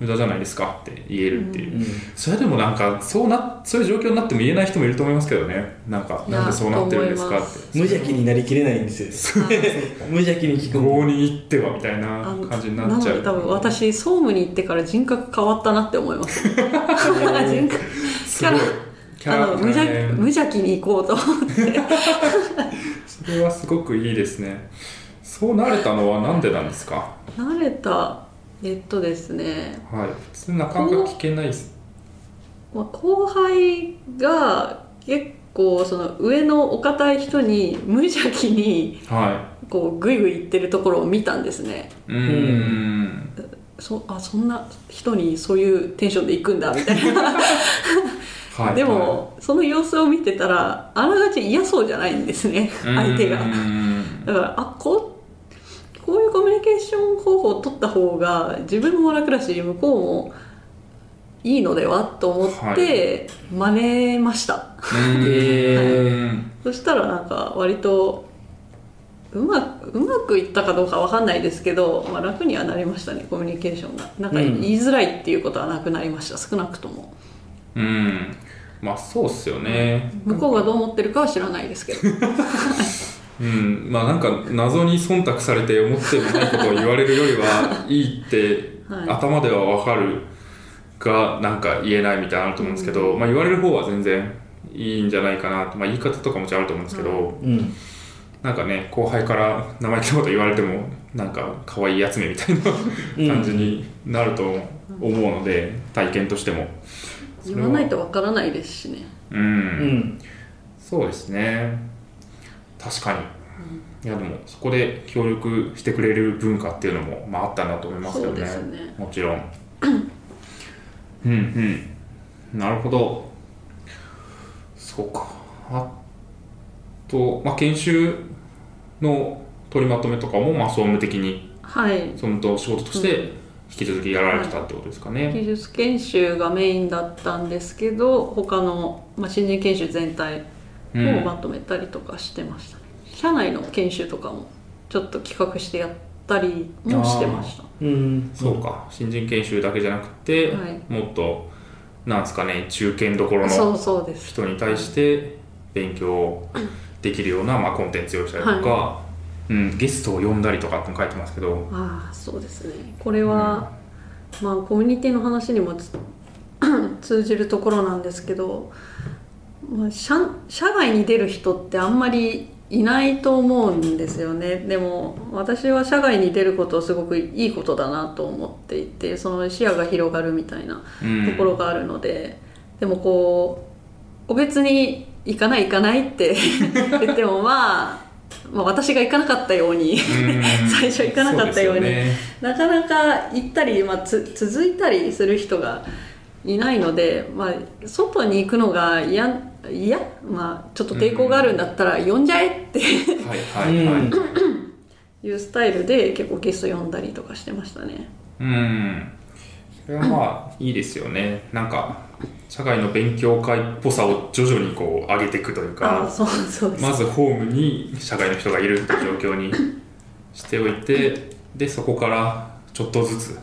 無駄じゃないですかって言えるっていう、うんそれでもなんかそうなそういう状況になっても言えない人もいると思いますけどね。なんかなんでそうなってるんですかって。無邪気になりきれないんですよ。無邪気に聞く合に行ってはみたいあなの感じになっちゃう。なので多分私総務に行ってから人格変わったなって思います。人格。すごい。キャラあの無邪ね。無邪気に行こうと思って。それはすごくいいですね。そうなれたのはなんでなんですか？慣れたえっとですね、はい。普通なかなか聞けないです。まあ、後輩が結構その上のお堅い人に無邪気にはこうグイグイ言ってるところを見たんですね。いうーん。そあそんな人にそういうテンションで行くんだみたいな。はい。でも、その様子を見てたらあながち嫌そうじゃないんですねはい相手が。うーん。だからあこうこういうコミュニケーション方法を取った方が自分も楽だし向こうもいいのではと思って真似ました、うーんそしたらなんか割とうまくうまくいったかどうかわかんないですけど、まあ、楽にはなりましたねコミュニケーションが。なんかうん。言いづらいっていうことはなくなりました、少なくとも。うん。まあそうっすよね。向こうがどう思ってるかは知らないですけど うん。まあなんか謎に忖度されて思ってもないことを言われるよりはいいって、はい。頭ではわかるがなんか言えないみたいなのあると思うんですけど、まあ言われる方は全然いいんじゃないかなと、まあ、言い方とかもちろんあると思うんですけど、うんなんかね後輩から生意気なこと言われてもなんか可愛いやつめみたいな感じになると思うので、体験としても。言わないとわからないですしね。うんうん。そうですね確かに、いやでもそこで協力してくれる文化っていうのも、まあ、あったなと思いますよね。ね。もちろん。うんうん。なるほど。そうか。あと、まあ、研修の取りまとめとかも、まあ、総務的にはい。総務と仕事として引き続きやられてたってことですかね、技術研修がメインだったんですけど他の、まあ、新人研修全体をうん。まとめたりとかしてましたね、社内の研修とかもちょっと企画してやったりもしてました。うん。そうか。新人研修だけじゃなくて、はい。もっとなんですかね中堅どころの人に対して勉強できるような、まあ、コンテンツをしたりとか、うん、ゲストを呼んだりとかっても書いてますけど。ああそうですね。これは、まあコミュニティの話にもつ 通じるところなんですけど、まあ、社社外に出る人ってあんまりいないと思うんですよね。でも私は社外に出ることをすごくいいことだなと思っていてその視野が広がるみたいなうんところがあるので、でもこう個別に行かない行かないって 言ってもまあまあ私が行かなかったようにうん。最初行かなかったようにね。なかなか行ったり、まあ、つ続いたりする人がいないので、まあ、外に行くのが嫌嫌、まあ、ちょっと抵抗があるんだったら呼んじゃえってはいはいはい、いうスタイルで結構ゲスト呼んだりとかしてましたね。うん。それはまあいいですよね。なんか社会の勉強会っぽさを徐々にこう上げていくというかあそうそうまずホームに社会の人がいるっていう状況にしておいてでそこからちょっとずつ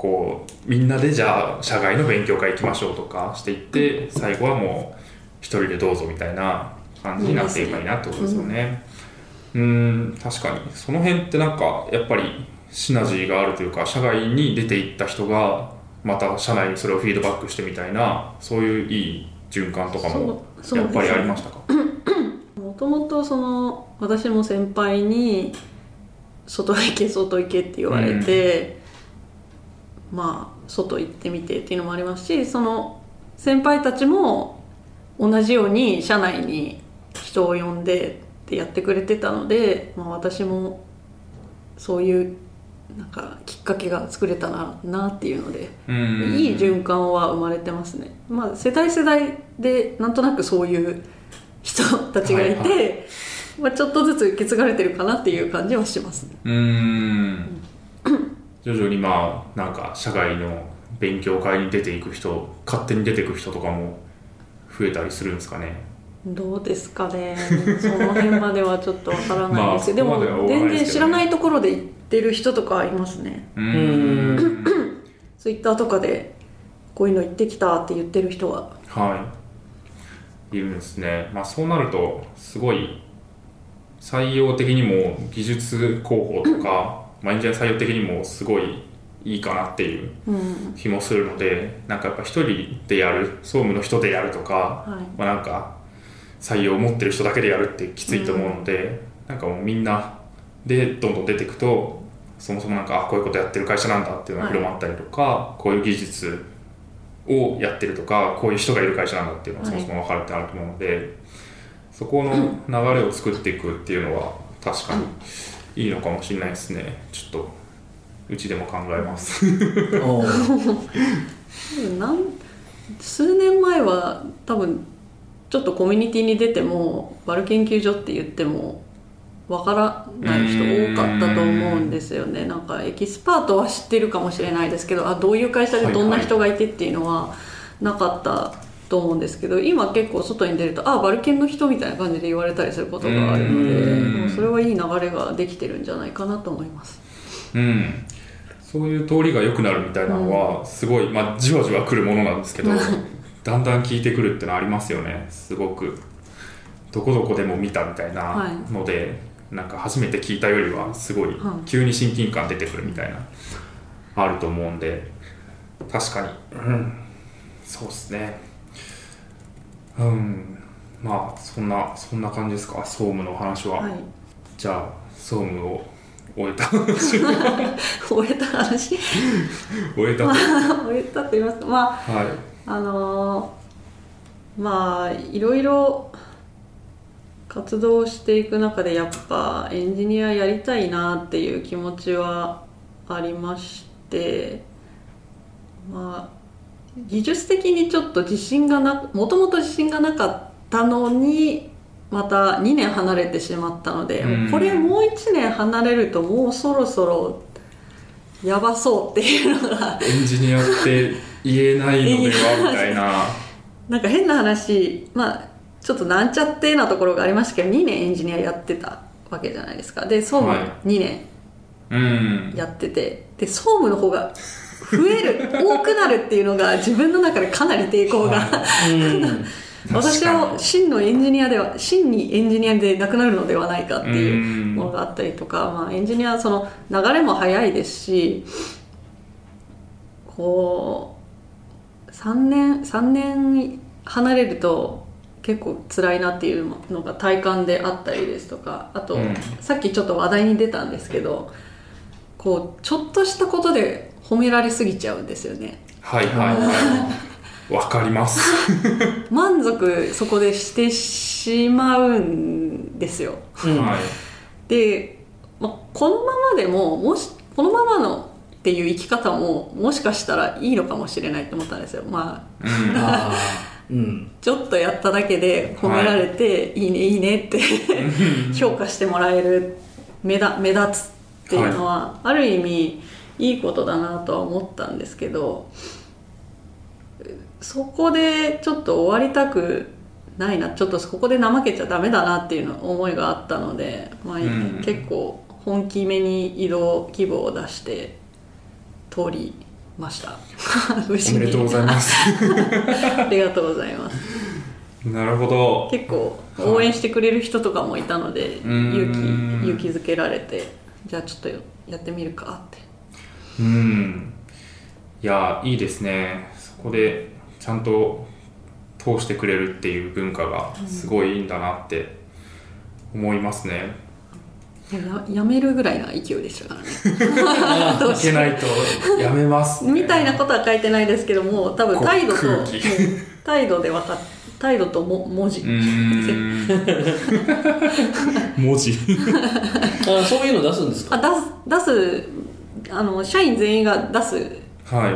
こうみんなでじゃあ社外の勉強会行きましょうとかしていって最後はもう一人でどうぞみたいな感じになっていけばいいなってことですよね。うん確かに。その辺ってなんかやっぱりシナジーがあるというか社外に出ていった人がまた社内にそれをフィードバックしてみたいなそういういい循環とかもやっぱりありましたか？もともとその私も先輩に「外行け外行け」って言われて、まあ外行ってみてっていうのもありますしその先輩たちも同じように社内に人を呼んでってやってくれてたので、まあ、私もそういうなんかきっかけが作れたななっていうので、うん。いい循環は生まれてますね、まあ、世代世代でなんとなくそういう人たちがいて、はいまあ、ちょっとずつ受け継がれてるかなっていう感じはしますね。うーん 徐々にまあなんか社外の勉強会に出ていく人勝手に出ていく人とかも増えたりするんですかね。どうですかね。その辺まではちょっとわからないですけど、まあでも全然知らないところで行ってる人とかいますね。うーん。ツイッターとかでこういうの行ってきたって言ってる人は。はい。いるんですね。まあそうなるとすごい採用的にも技術広報とか、まあ、エンジニア採用的にもすごいいいかなっていううん。気もするのでなんかやっぱ一人でやる総務の人でやるとか、はい。まあ、なんか採用を持ってる人だけでやるってきついと思うので、なんかもうみんなでどんどん出ていくとそもそもなんかあこういうことやってる会社なんだっていうのが広まったりとか、こういう技術をやってるとかこういう人がいる会社なんだっていうのがそもそも分かるってあると思うので、そこの流れを作っていくっていうのは確かにいいのかもしれないですね。ちょっとうちでも考えます。なん数年前は多分ちょっとコミュニティに出てもバル研究所って言ってもわからない人多かったと思うんですよね。なんかエキスパートは知ってるかもしれないですけどあどういう会社でどんな人がいてっていうのはなかったと思うんですけど今結構外に出るとあバルケンの人みたいな感じで言われたりすることがあるのでうん。もうそれはいい流れができてるんじゃないかなと思います。うん、そういう通りが良くなるみたいなのはすごい、まあ、じわじわ来るものなんですけど だんだん効いてくるってのはありますよねすごく。どこどこでも見たみたいなので、なんか初めて聞いたよりはすごいはい。急に親近感出てくるみたいなあると思うんで確かに、うん、そうですねうん。まあそんなそんな感じですか？総務の話は、はい。じゃあ総務を終えた。終えた話？終えたと。終えたと言いますか。まあはい。あのーまあいろいろ活動していく中でやっぱエンジニアやりたいなっていう気持ちはありましてまあ技術的にちょっと自信がなもともと自信がなかったのにまた2年離れてしまったので、うん。これもう1年離れるともうそろそろやばそうっていうのが。エンジニアって言えないのではみたいな。なんか変な話まあちょっとなんちゃってなところがありましたけど2年エンジニアやってたわけじゃないですか。で総務はい。2年うんやってて、で総務の方が増える多くなるっていうのが自分の中でかなり抵抗が、うん。私は真のエンジニアでは真にエンジニアでなくなるのではないかっていううん。ものがあったりとか、まあ、エンジニアその流れも早いですしこう3年3年離れると結構辛いなっていうのが体感であったりですとかあと、うん。さっきちょっと話題に出たんですけどこうちょっとしたことで褒められすぎちゃうんですよね。はいはいはい。わかります。満足そこでしてしまうんですよ。うんはい。で、まあ、このままでももしこのままのっていう生き方ももしかしたらいいのかもしれないと思ったんですよ。まあうん。あ ーうん。ちょっとやっただけで褒められて、い、いねいいねって 評価してもらえる目だ目立つっていうのは、ある意味いいことだなとは思ったんですけどそこでちょっと終わりたくないなちょっとここで怠けちゃダメだなっていうの思いがあったので、まあん結構本気めに移動希望を出して通りました。無おめでとうございます。ありがとうございます。なるほど。結構応援してくれる人とかもいたので、ん。勇気勇気づけられてじゃあちょっとやってみるかってうん。いやいいですね。そこでちゃんと通してくれるっていう文化がすごいいいんだなって思いますね、ややめるぐらいな勢いでしたからね。いけないとやめますみたいなことは書いてないですけども多分態度と態度で分かっ態度とも文字、文字。あそういうの出すんですか？あ出す出すあの社員全員が出すはい。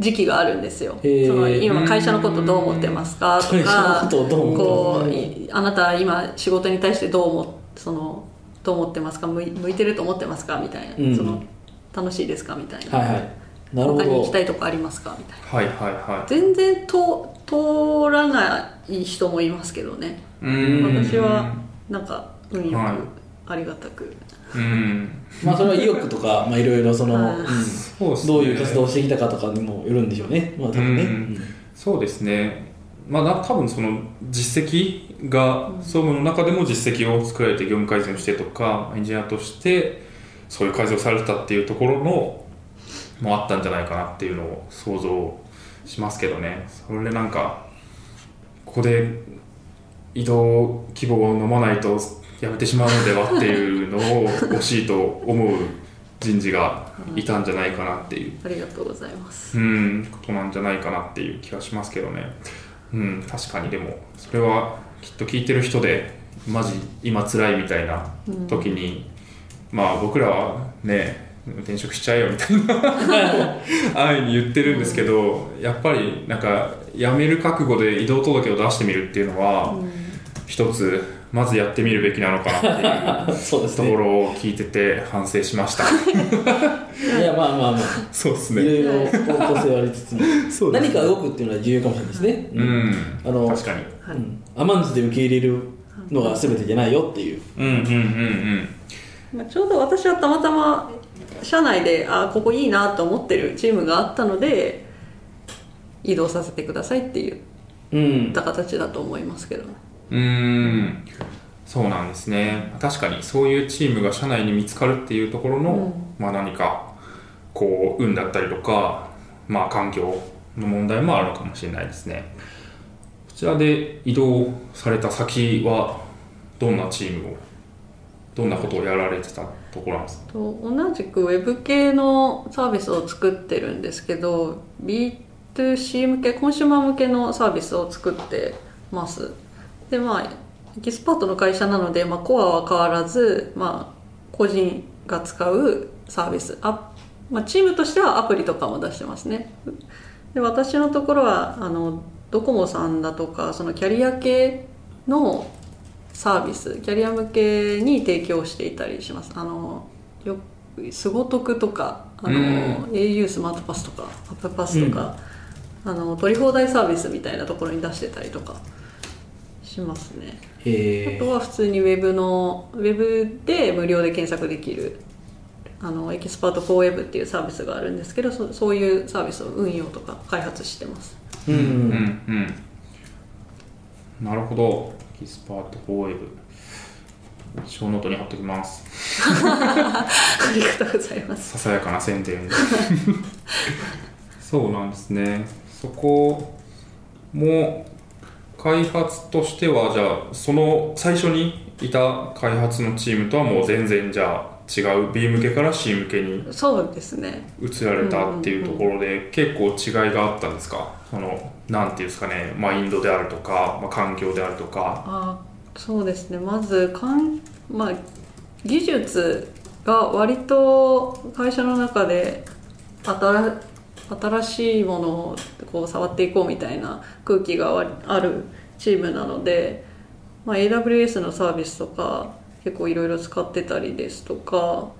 時期があるんですよ。へー。その今会社のことどう思ってますかとかこう思ってますか？こういあなた今仕事に対してどう思そのどう思ってますか？向いてると思ってますか？みたいな、うん。その楽しいですか？みたいな、はいはい。なるほ他に行きどたいとこありますか？みたいな。はいはいはい。全然と通らない人もいますけどね。うーん。私はなんか運よはい。くありがたく、うん まあそれは意欲とかまあいろいろその、はいうん。そうね。どういう活動をしてきたかとかにもよるんでしょうね。まあ多分ね、うん。そうですね。まあな多分その実績が総務の中でも実績を作られて業務改善をしてとかエンジニアとしてそういう改善をされたっていうところのもあったんじゃないかなっていうのを想像しますけどね。それでなんかここで移動希望を飲まないとやめてしまうのではっていうのを惜しいと思う人事がいたんじゃないかなっていう。ありがとうございます。うん、ことなんじゃないかなっていう気がしますけどね。うん、確かにでも、それはきっと聞いてる人で、マジ今辛いみたいな時に、まあ僕らはね、転職しちゃえよみたいな 安易に言ってるんですけど、やっぱりなんか辞める覚悟で移動届を出してみるっていうのは、一つまずやってみるべきなのかなっていう そうですとこねろを聞いてて反省しました。いやまあまあまあ。そうですいろいろ方向性はありつつも。そうです何か動くっていうのは重要かもしれないですね、うん、あの確かに。はい。うん。アマンズで受け入れるのが全てじゃないよっていう。うんうんうんうん。まあ、ちょうど私はたまたま社内であここいいなと思ってるチームがあったので移動させてくださいって言っうん。た形だと思いますけどね。うーん。そうなんですね。確かにそういうチームが社内に見つかるっていうところの、まあ、何かこう運だったりとか、まあ、環境の問題もあるのかもしれないですね。こちらで移動された先はどんなチームをどんなことをやられてたところなんですか？と同じくウェブ系のサービスを作ってるんですけど B2C 向けコンシューマー向けのサービスを作ってますでまあエキスパートの会社なので、まあ、コアは変わらず、まあ、個人が使うサービスあ、まあ、チームとしてはアプリとかも出してますね。で私のところはあのドコモさんだとかそのキャリア系のサービスキャリア向けに提供していたりします。あのよすごとくとかあの、うん。au スマートパスとかアップパスとか、あの取り放題サービスみたいなところに出してたりとかしますね。あへとは普通にウェブのウェブで無料で検索できるあのエキスパート4ウェブっていうサービスがあるんですけどそそういうサービスを運用とか開発してます。えうんうんうん。なるほど。エキスパートフォーウェブ。ショーノートに貼っておきます。ありがとうございます。ささやかな宣伝 そうなんですね。そこも開発としてはじゃあその最初にいた開発のチームとはもう全然じゃあ違う B 向けから C 向けにそうですね。移られたっていうところで結構違いがあったんですか？そのなんていうんですかねマインドであるとか、まあ、環境であるとか。あそうですね。まずかん、まあ、技術が割と会社の中で新新しいものをこう触っていこうみたいな空気が割あるチームなので、まあ、AWS のサービスとか結構いろいろ使ってたりですとか、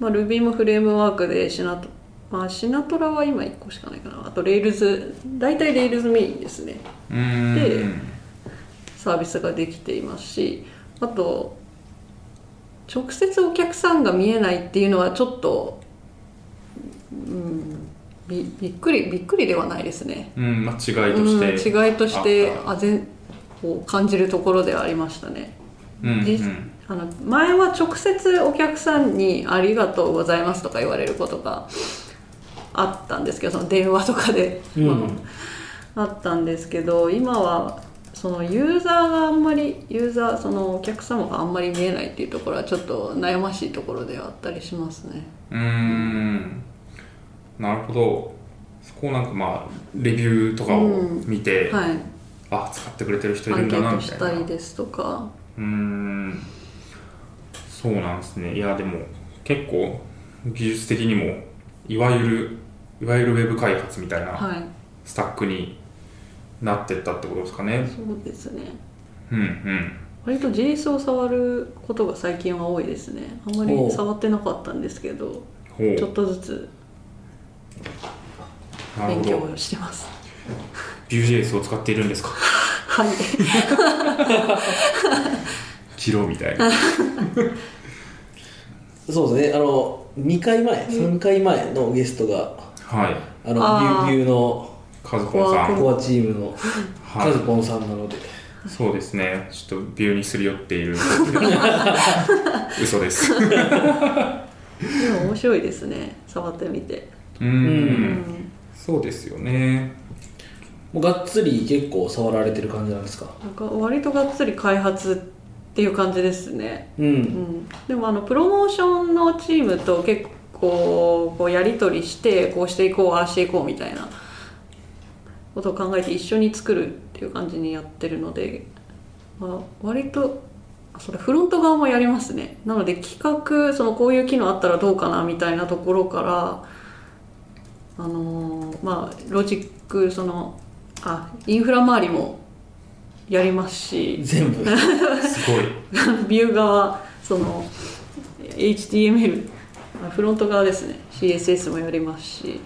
まあ、Ruby もフレームワークでシナト,、まあ、シナトラは今1個しかないかな。あと Rails 大体 Rails メインですね。でサービスができていますしあと直接お客さんが見えないっていうのはちょっと、うん、びびっくりびっくりではないですね。うんまあ、違いとして、うん、違いとしてああ全こう感じるところではありましたね。うんうん。実あの前は直接お客さんに「ありがとうございます」とか言われることがあったんですけどその電話とかで、うん。あったんですけど今はそのユーザーがあんまりユーザーそのお客様があんまり見えないっていうところはちょっと悩ましいところではあったりしますね。うーんなるほど。そこをなんかまあレビューとかを見て、はい。あ使ってくれてる人いるんだなートしたみたいなりですとか。うーん。そうなんですね。いやでも結構技術的にもいわゆるいわゆるウェブ開発みたいなはい。スタックになってったってことですかね。そうですね。うんうん。割と JS を触ることが最近は多いですね。あんまり触ってなかったんですけどちょっとずつ勉強をしてます。Vue.js を使っているんですか？はい。ジローみたいな。そうですね。あの2回前3回前のゲストがはい。あのあー。ビュービューのカズポンさん。コアチームのはい。カズポンさんなので、そうですね。ちょっとビューにすり寄っている。嘘です。うでも面白いですね。触ってみて。ーうん。んそうですよね。もうがっつり結構触られてる感じなんですか？なんか割とがっつり開発っていう感じですね。ううんん、でもあのプロモーションのチームと結構こうやり取りしてこうしていこうああしていこうみたいなことを考えて一緒に作るっていう感じにやってるので、まあ、割とあそれフロント側もやりますね。なので企画そのこういう機能あったらどうかなみたいなところからあのーまあロジックそのあインフラ周りもやりますし。全部。すごい。ビュー側その HTML あフロント側ですね。CSS もやりますし。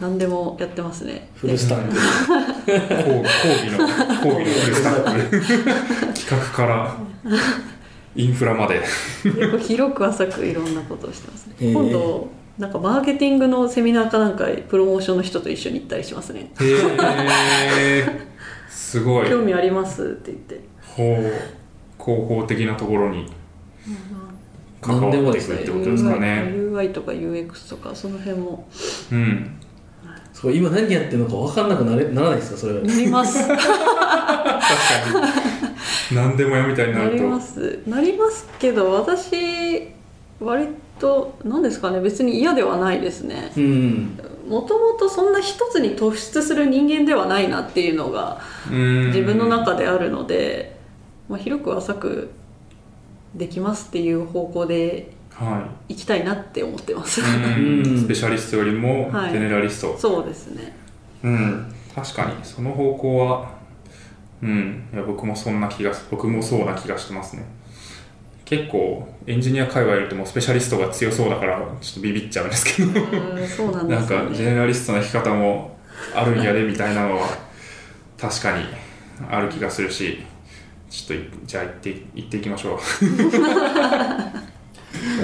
何でもやってますね。フルスタック講講義の講義のフルスタック企画から インフラまで。結構広く浅くいろんなことをしてますね。へー。今度なんかマーケティングのセミナーかなんかプロモーションの人と一緒に行ったりしますね。へえ すごい。興味ありますって言って。ほう。広報的なところに関わ何でもってですね。くるってことですかね UI, UI とか UX とかその辺も。うん。そう今何やってるのか分かんなくなれならないですかそれ。はなります。確かに。何でもやみたいになると。なります。なりますけど私割と何ですかね別に嫌ではないですね。うん。もともとそんな一つに突出する人間ではないなっていうのが自自分の中であるので、まあ、広く浅くできますっていう方向ではい。行きたいなって思ってます。うん。う んスペシャリストよりもはい。ゼネラリスト、そうですね。うん。確かにその方向はうん。いや僕もそんな気が僕もそうな気がしてますね結構エンジニア界隈いるともうスペシャリストが強そうだからちょっとビビっちゃうんですけど。なんでなんすよね。かジェネラリストな生き方もあるんやでみたいなのは確かにある気がするしちょっといじゃあ行って行っていきましょう。だか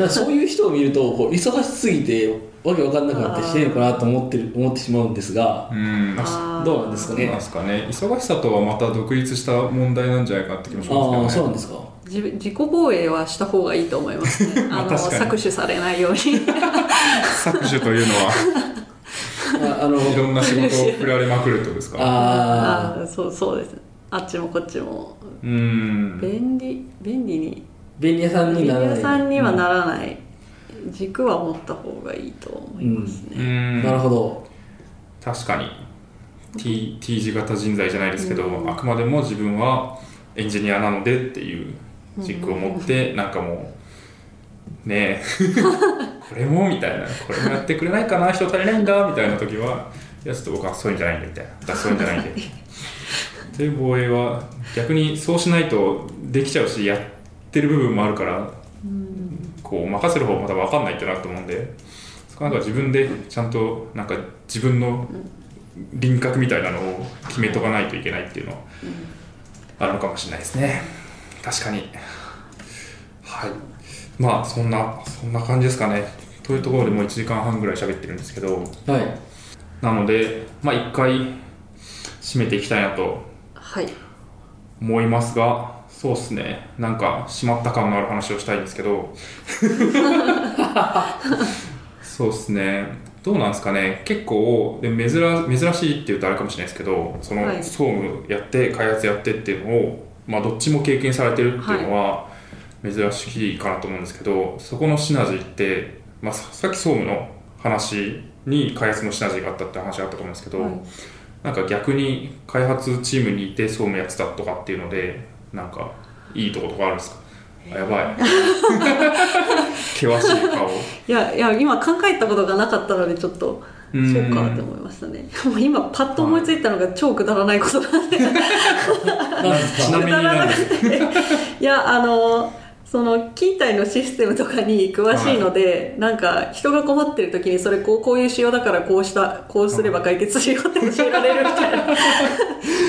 らそういう人を見るとこう忙しすぎてわけわかんなくなってしてるのかなと思ってる思ってしまうんですが。うん。どうなんですかね？どうなんですかね？忙しさとはまた独立した問題なんじゃないかって気もしますけどね。ああそうなんですか自分自己防衛はした方がいいと思いますね。あの搾取されないように。搾取というのは。ああのいろんな仕事を振られまくるってことですか？ああーそうそうです。あっちもこっちも。うん。便利便利に。便利屋さんに便利ならない。屋さんにはならない、軸は持った方がいいと思いますうね、ん。なるほど。確かに。T, T 字型人材じゃないですけど、うん。あくまでも自分はエンジニアなのでっていう軸を持って、なんかもうねえ。これもみたいな。これもやってくれないかな人足りないんだみたいな時はいやちょっと僕はそういうんじゃないんでみたいな。私そういうんじゃないんで。っていう防衛は逆にそうしないとできちゃうしやってる部分もあるからこう任せる方また分かんないってなると思うんでそこはなんか自分でちゃんとなんか自分の輪郭みたいなのを決めとかないといけないっていうのはあるのかもしれないですね確かに。はい。まあそんなそんな感じですかね。というところでもう1時間半ぐらい喋ってるんですけど。はい。なのでまあ一回締めていきたいなとはい。思いますがそうですね。なんか締まった感のある話をしたいんですけど。そうですね。どうなんですかね。結構で珍珍しいって言うとあれかもしれないですけどその、はい。総務やって開発やってっていうのを、まあ、どっちも経験されてるっていうのは珍しいかなと思うんですけど、そこのシナジーって、まあ、ささっき総務の話に開発のシナジーがあったって話があったと思うんですけど、はい。なんか逆に開発チームにいて総務やってたとかっていうのでなんかいいとことかあるんですか？あやばい。険しい顔。いやいや今考えたことがなかったのでちょっと。うそうんかって思いましたね。もう今パッと思いついたのが超くだらないことなんで。なんですか？ちなみになんですいやあのその勤怠のシステムとかに詳しいので、なんか人が困ってる時にそれこうこういう仕様だからこうしたこうすれば解決するよって教えられるみたいな。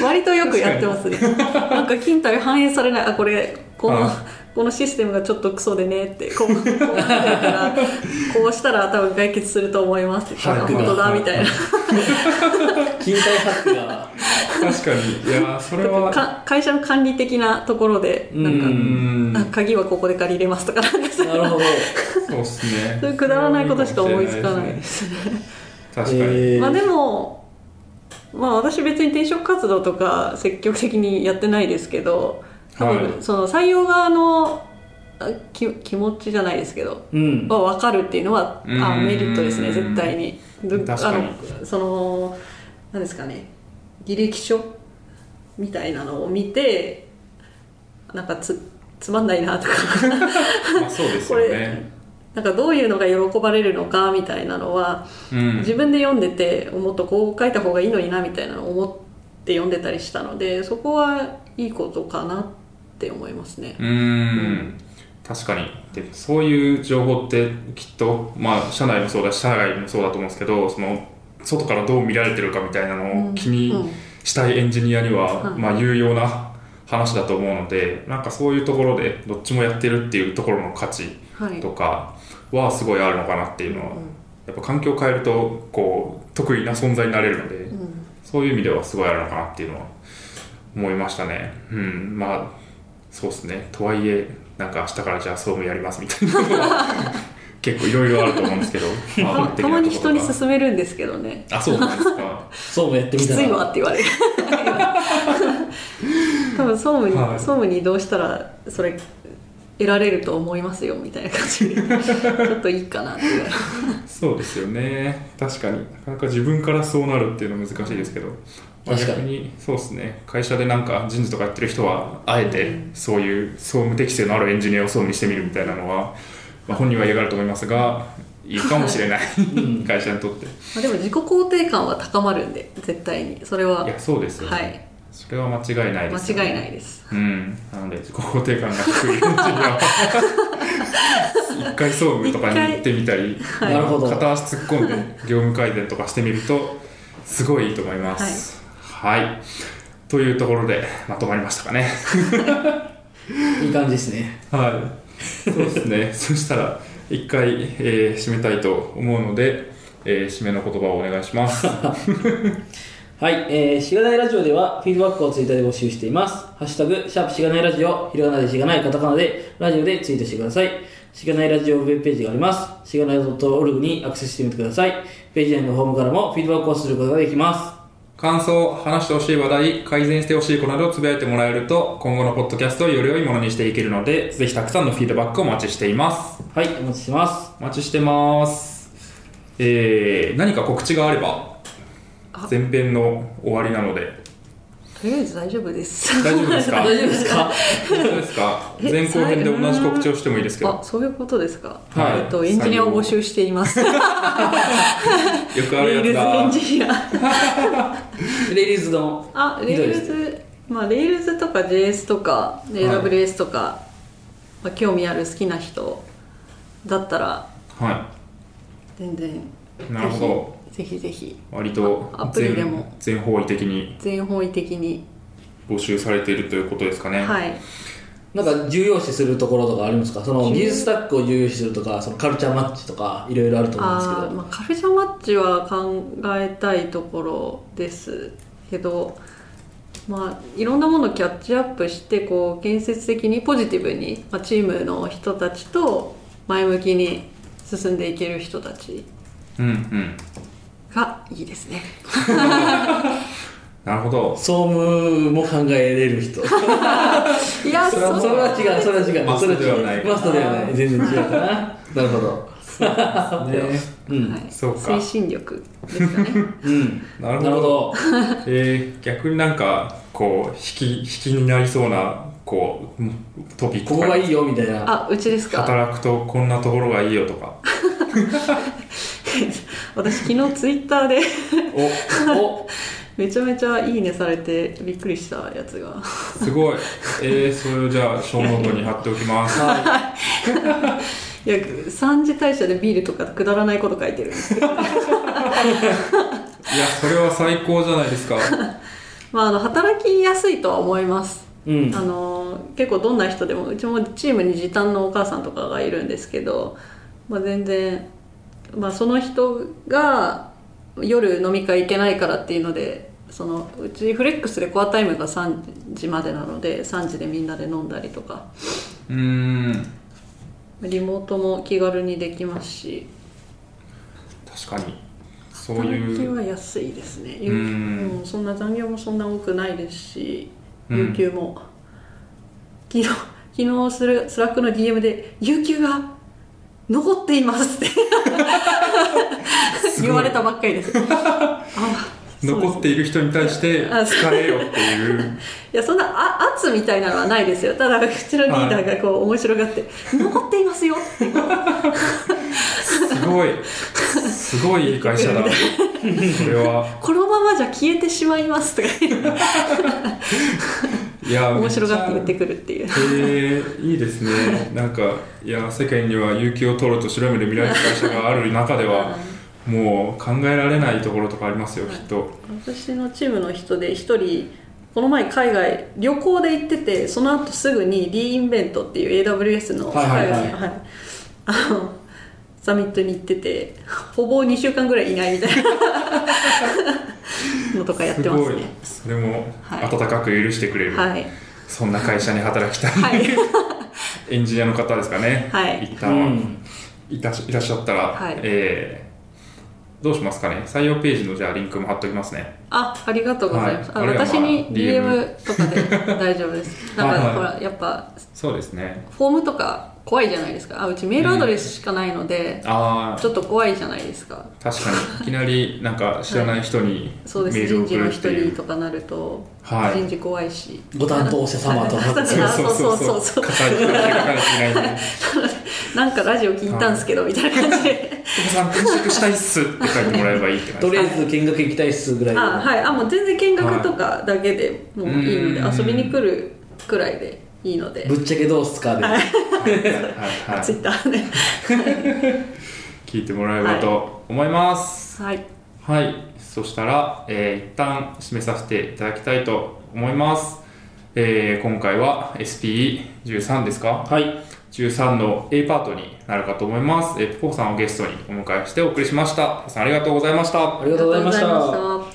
割とよくやってますね。なんか勤怠反映されない。あこれこのはいこのシステムがちょっとクソでねってこうこうこうしたら多分解決すると思いますってはいあ本当だみたいな勤怠ハックが確かにいやそれはか会社の管理的なところでなんかん鍵はここで借りれますとかなんかそういうなるほどそうっすねそういうくだらないことしか思いつかないですね。確かに、えーまあでも、まあ私別に転職活動とか積極的にやってないですけど、多はい。分その採用側の気持ちじゃないですけど、うん。は分かるっていうのはあうん。メリットですね絶対に。ど確かに。あのそのなんですかね履歴書みたいなのを見てなんかつつまんないなとか。まあ、そうですよね。なんかどういうのが喜ばれるのかみたいなのはうん。自分で読んでてもっとこう書いた方がいいのになみたいなのを思って読んでたりしたのでそこはいいことかなって思いますね。うーん。確かに。でそういう情報ってきっとまあ社内もそうだし社外もそうだと思うんですけどその外からどう見られてるかみたいなのを気にうんしたいエンジニアには、はい。まあ有用な話だと思うのでなんかそういうところでどっちもやってるっていうところの価値はい。とかはすごいあるのかなっていうのは、うん。やっぱ環境を変えるとこう得意な存在になれるので、うん。そういう意味ではすごいあるのかなっていうのは思いましたね。うん、まあそうですね。とはいえなんか明日からじゃあ総務やりますみたいな。の は結構いろいろあると思うんですけど、まあたたまに人にす勧めるんですけどね。あそうなんですか。そうもやってみたら。きついわって言われる。多分総務に、はい。総務に移動したらそれ得られると思いますよみたいな感じで。ちょっといいかなって言われるそうですよね。確かに。なかなか自分からそうなるっていうのは難しいですけど。まあ確かに。逆にそうですね。会社でなんか人事とかやってる人はあえてそういう総務適性のあるエンジニアを総務にしてみるみたいなのは、まあ、本人は嫌がると思いますがいいかもしれない。会社にとって。まあでも自己肯定感は高まるんで絶対に。それは。いやそうですよね、はい。それは間違いないですよね。間違いないです。うん。なので自己肯定感が低いエンジニアは。一回総務とかに行ってみたり、はい。片足突っ込んで業務改善とかしてみるとすごいいいと思います。はい、というところでまとまりましたかね いい感じですねはいそうですね そしたら一回、えー締めたいと思うので、えー締めの言葉をお願いします はい、えー、しがないラジオではフィードバックをツイッターで募集しています。ハッシュタグ、シャープしがないラジオ、ひらがなでしがない、カタカナで、ラジオでツイートしてください。しがないラジオウェブページがあります。しがない .org にアクセスしてみてください。ページ内のホームからもフィードバックをすることができます。感想、話してほしい話題、改善してほしいことなどをつぶやいてもらえると、今後のポッドキャストをより良いものにしていけるので、ぜひたくさんのフィードバックをお待ちしています。はい、お待ちしてます。お待ちしてます。えー、何か告知があればあ、前編の終わりなので、とりあえず大丈夫です。大丈夫ですか？大丈夫ですか？ですか？え前後編で同じ告知をしてもいいですけど。あ、そういうことですか、はい。えっとエンジニアを募集しています。レ よくあるールズエンやつだ。ジニア。レイリーズの。あレールズまあレールズとか JS とか AWS とか、まあ、興味ある好きな人だったらは全然。い。なるほど。ぜひぜひ。割とあアプリでも。全全方位的に。全方位的に。募集されているということですかね。はい。なんか重要視するところとかありますか？その重技術スタックを重要視するとか、そのカルチャーマッチとか、いろいろあると思うんですけど。まあ、カルチャーマッチは考えたいところですけど、まあ、いろんなものをキャッチアップしてこう建設的にポジティブに、まあ、チームの人たちと前向きに進んでいける人たち。うんうんがいいですね。なるほど。総務も考えれる人。いやそれはそれは違うそれは違う。マストではない。それは違う。マストではない。全然違うかな。なるほど。ね。うん。はい、そうか。推進力ですかね。うん。なるほど。ほど。えー、逆になんかこう引き引きになりそうなこうトピックここがいいよみたいな。あうちですか？働くとこんなところがいいよとか 私昨日ツイッターで めちゃめちゃいいねされてびっくりしたやつが。すごい。えー、それをじゃあ小ノートに貼っておきます。い。や3次大社でビールとかくだらないこと書いてるんです。いやそれは最高じゃないですか。まああの働きやすいとは思います。うん。あの結構どんな人でもうちもチームに時短のお母さんとかがいるんですけど、まあ、全然、まあ、その人が夜飲み会行けないからっていうのでそのうちフレックスでコアタイムが3時までなので3時でみんなで飲んだりとか。うーん。リモートも気軽にできますし。確かに。そう働いう。きは安いですね。うん。うんそんな残業もそんな多くないですしうん。有給も、昨日昨日スラスラックの DM で「有給が残っています」って。言われたばっかりです。残っている人に対してあ使えよっていう。いやそんなあ圧みたいなのはないですよ。ただうちのリーダーがこう面白がって「残っていますよ」って。すごい。すごいいい会社だ。それは。このままじゃ消えてしまいます」とかいや面白がって言ってくくるっていう。へえいいですね。なんかいや世間には有給を取ると白い目で見られる会社がある中ではもう考えられないところとかありますよきっと。私のチームの人で一人この前海外旅行で行っててその後すぐにリーインベントっていう AWS のはいはいはい。海外のはい。あのサミットに行っててほぼ2週間ぐらいいないみたいな のとかやってますごい。ねそれもはい。温かく許してくれる、はい。そんな会社に働きたい、はい。エンジニアの方ですかね、はい。一う旦は、ん。いたしいらっしゃったら、はい。えーどうしますかね。採用ページのじゃあリンクも貼っておきますねあありがとうございます、あはい。あ私に DM とかで大丈夫です。なんかはいはい。ほらやっぱそうですね。フォームとか怖いじゃないですか。あうちメールアドレスしかないので、ああちょっと怖いじゃないですか。確かに。いきなりなんか 知らない人にメそうですールを送人事の人るっていう。にとかなると、はい。人事怖いし。ご担当者様と そうそうそうそう。そうそうない。なんかラジオ聞いたんすけど、みたいな感じで「お子さん転職したいっす」って書いてもらえばいいって感じとりあえず見学行きたいっすぐらいであはい。あもう全然見学とかだけでもういいので、はい遊びに来るくらいでいいので。ぶっちゃけどうっすかで、はい。はいはいツイッターで。聞いてもらえればと思います。はい。はい、そしたら、えー一旦締めさせていただきたいと思います、えー今回は SPE13 ですか？はい。13の A パートになるかと思います、えー、ポーさんをゲストにお迎えしてお送りしました。さんありがとうございました。ありがとうございました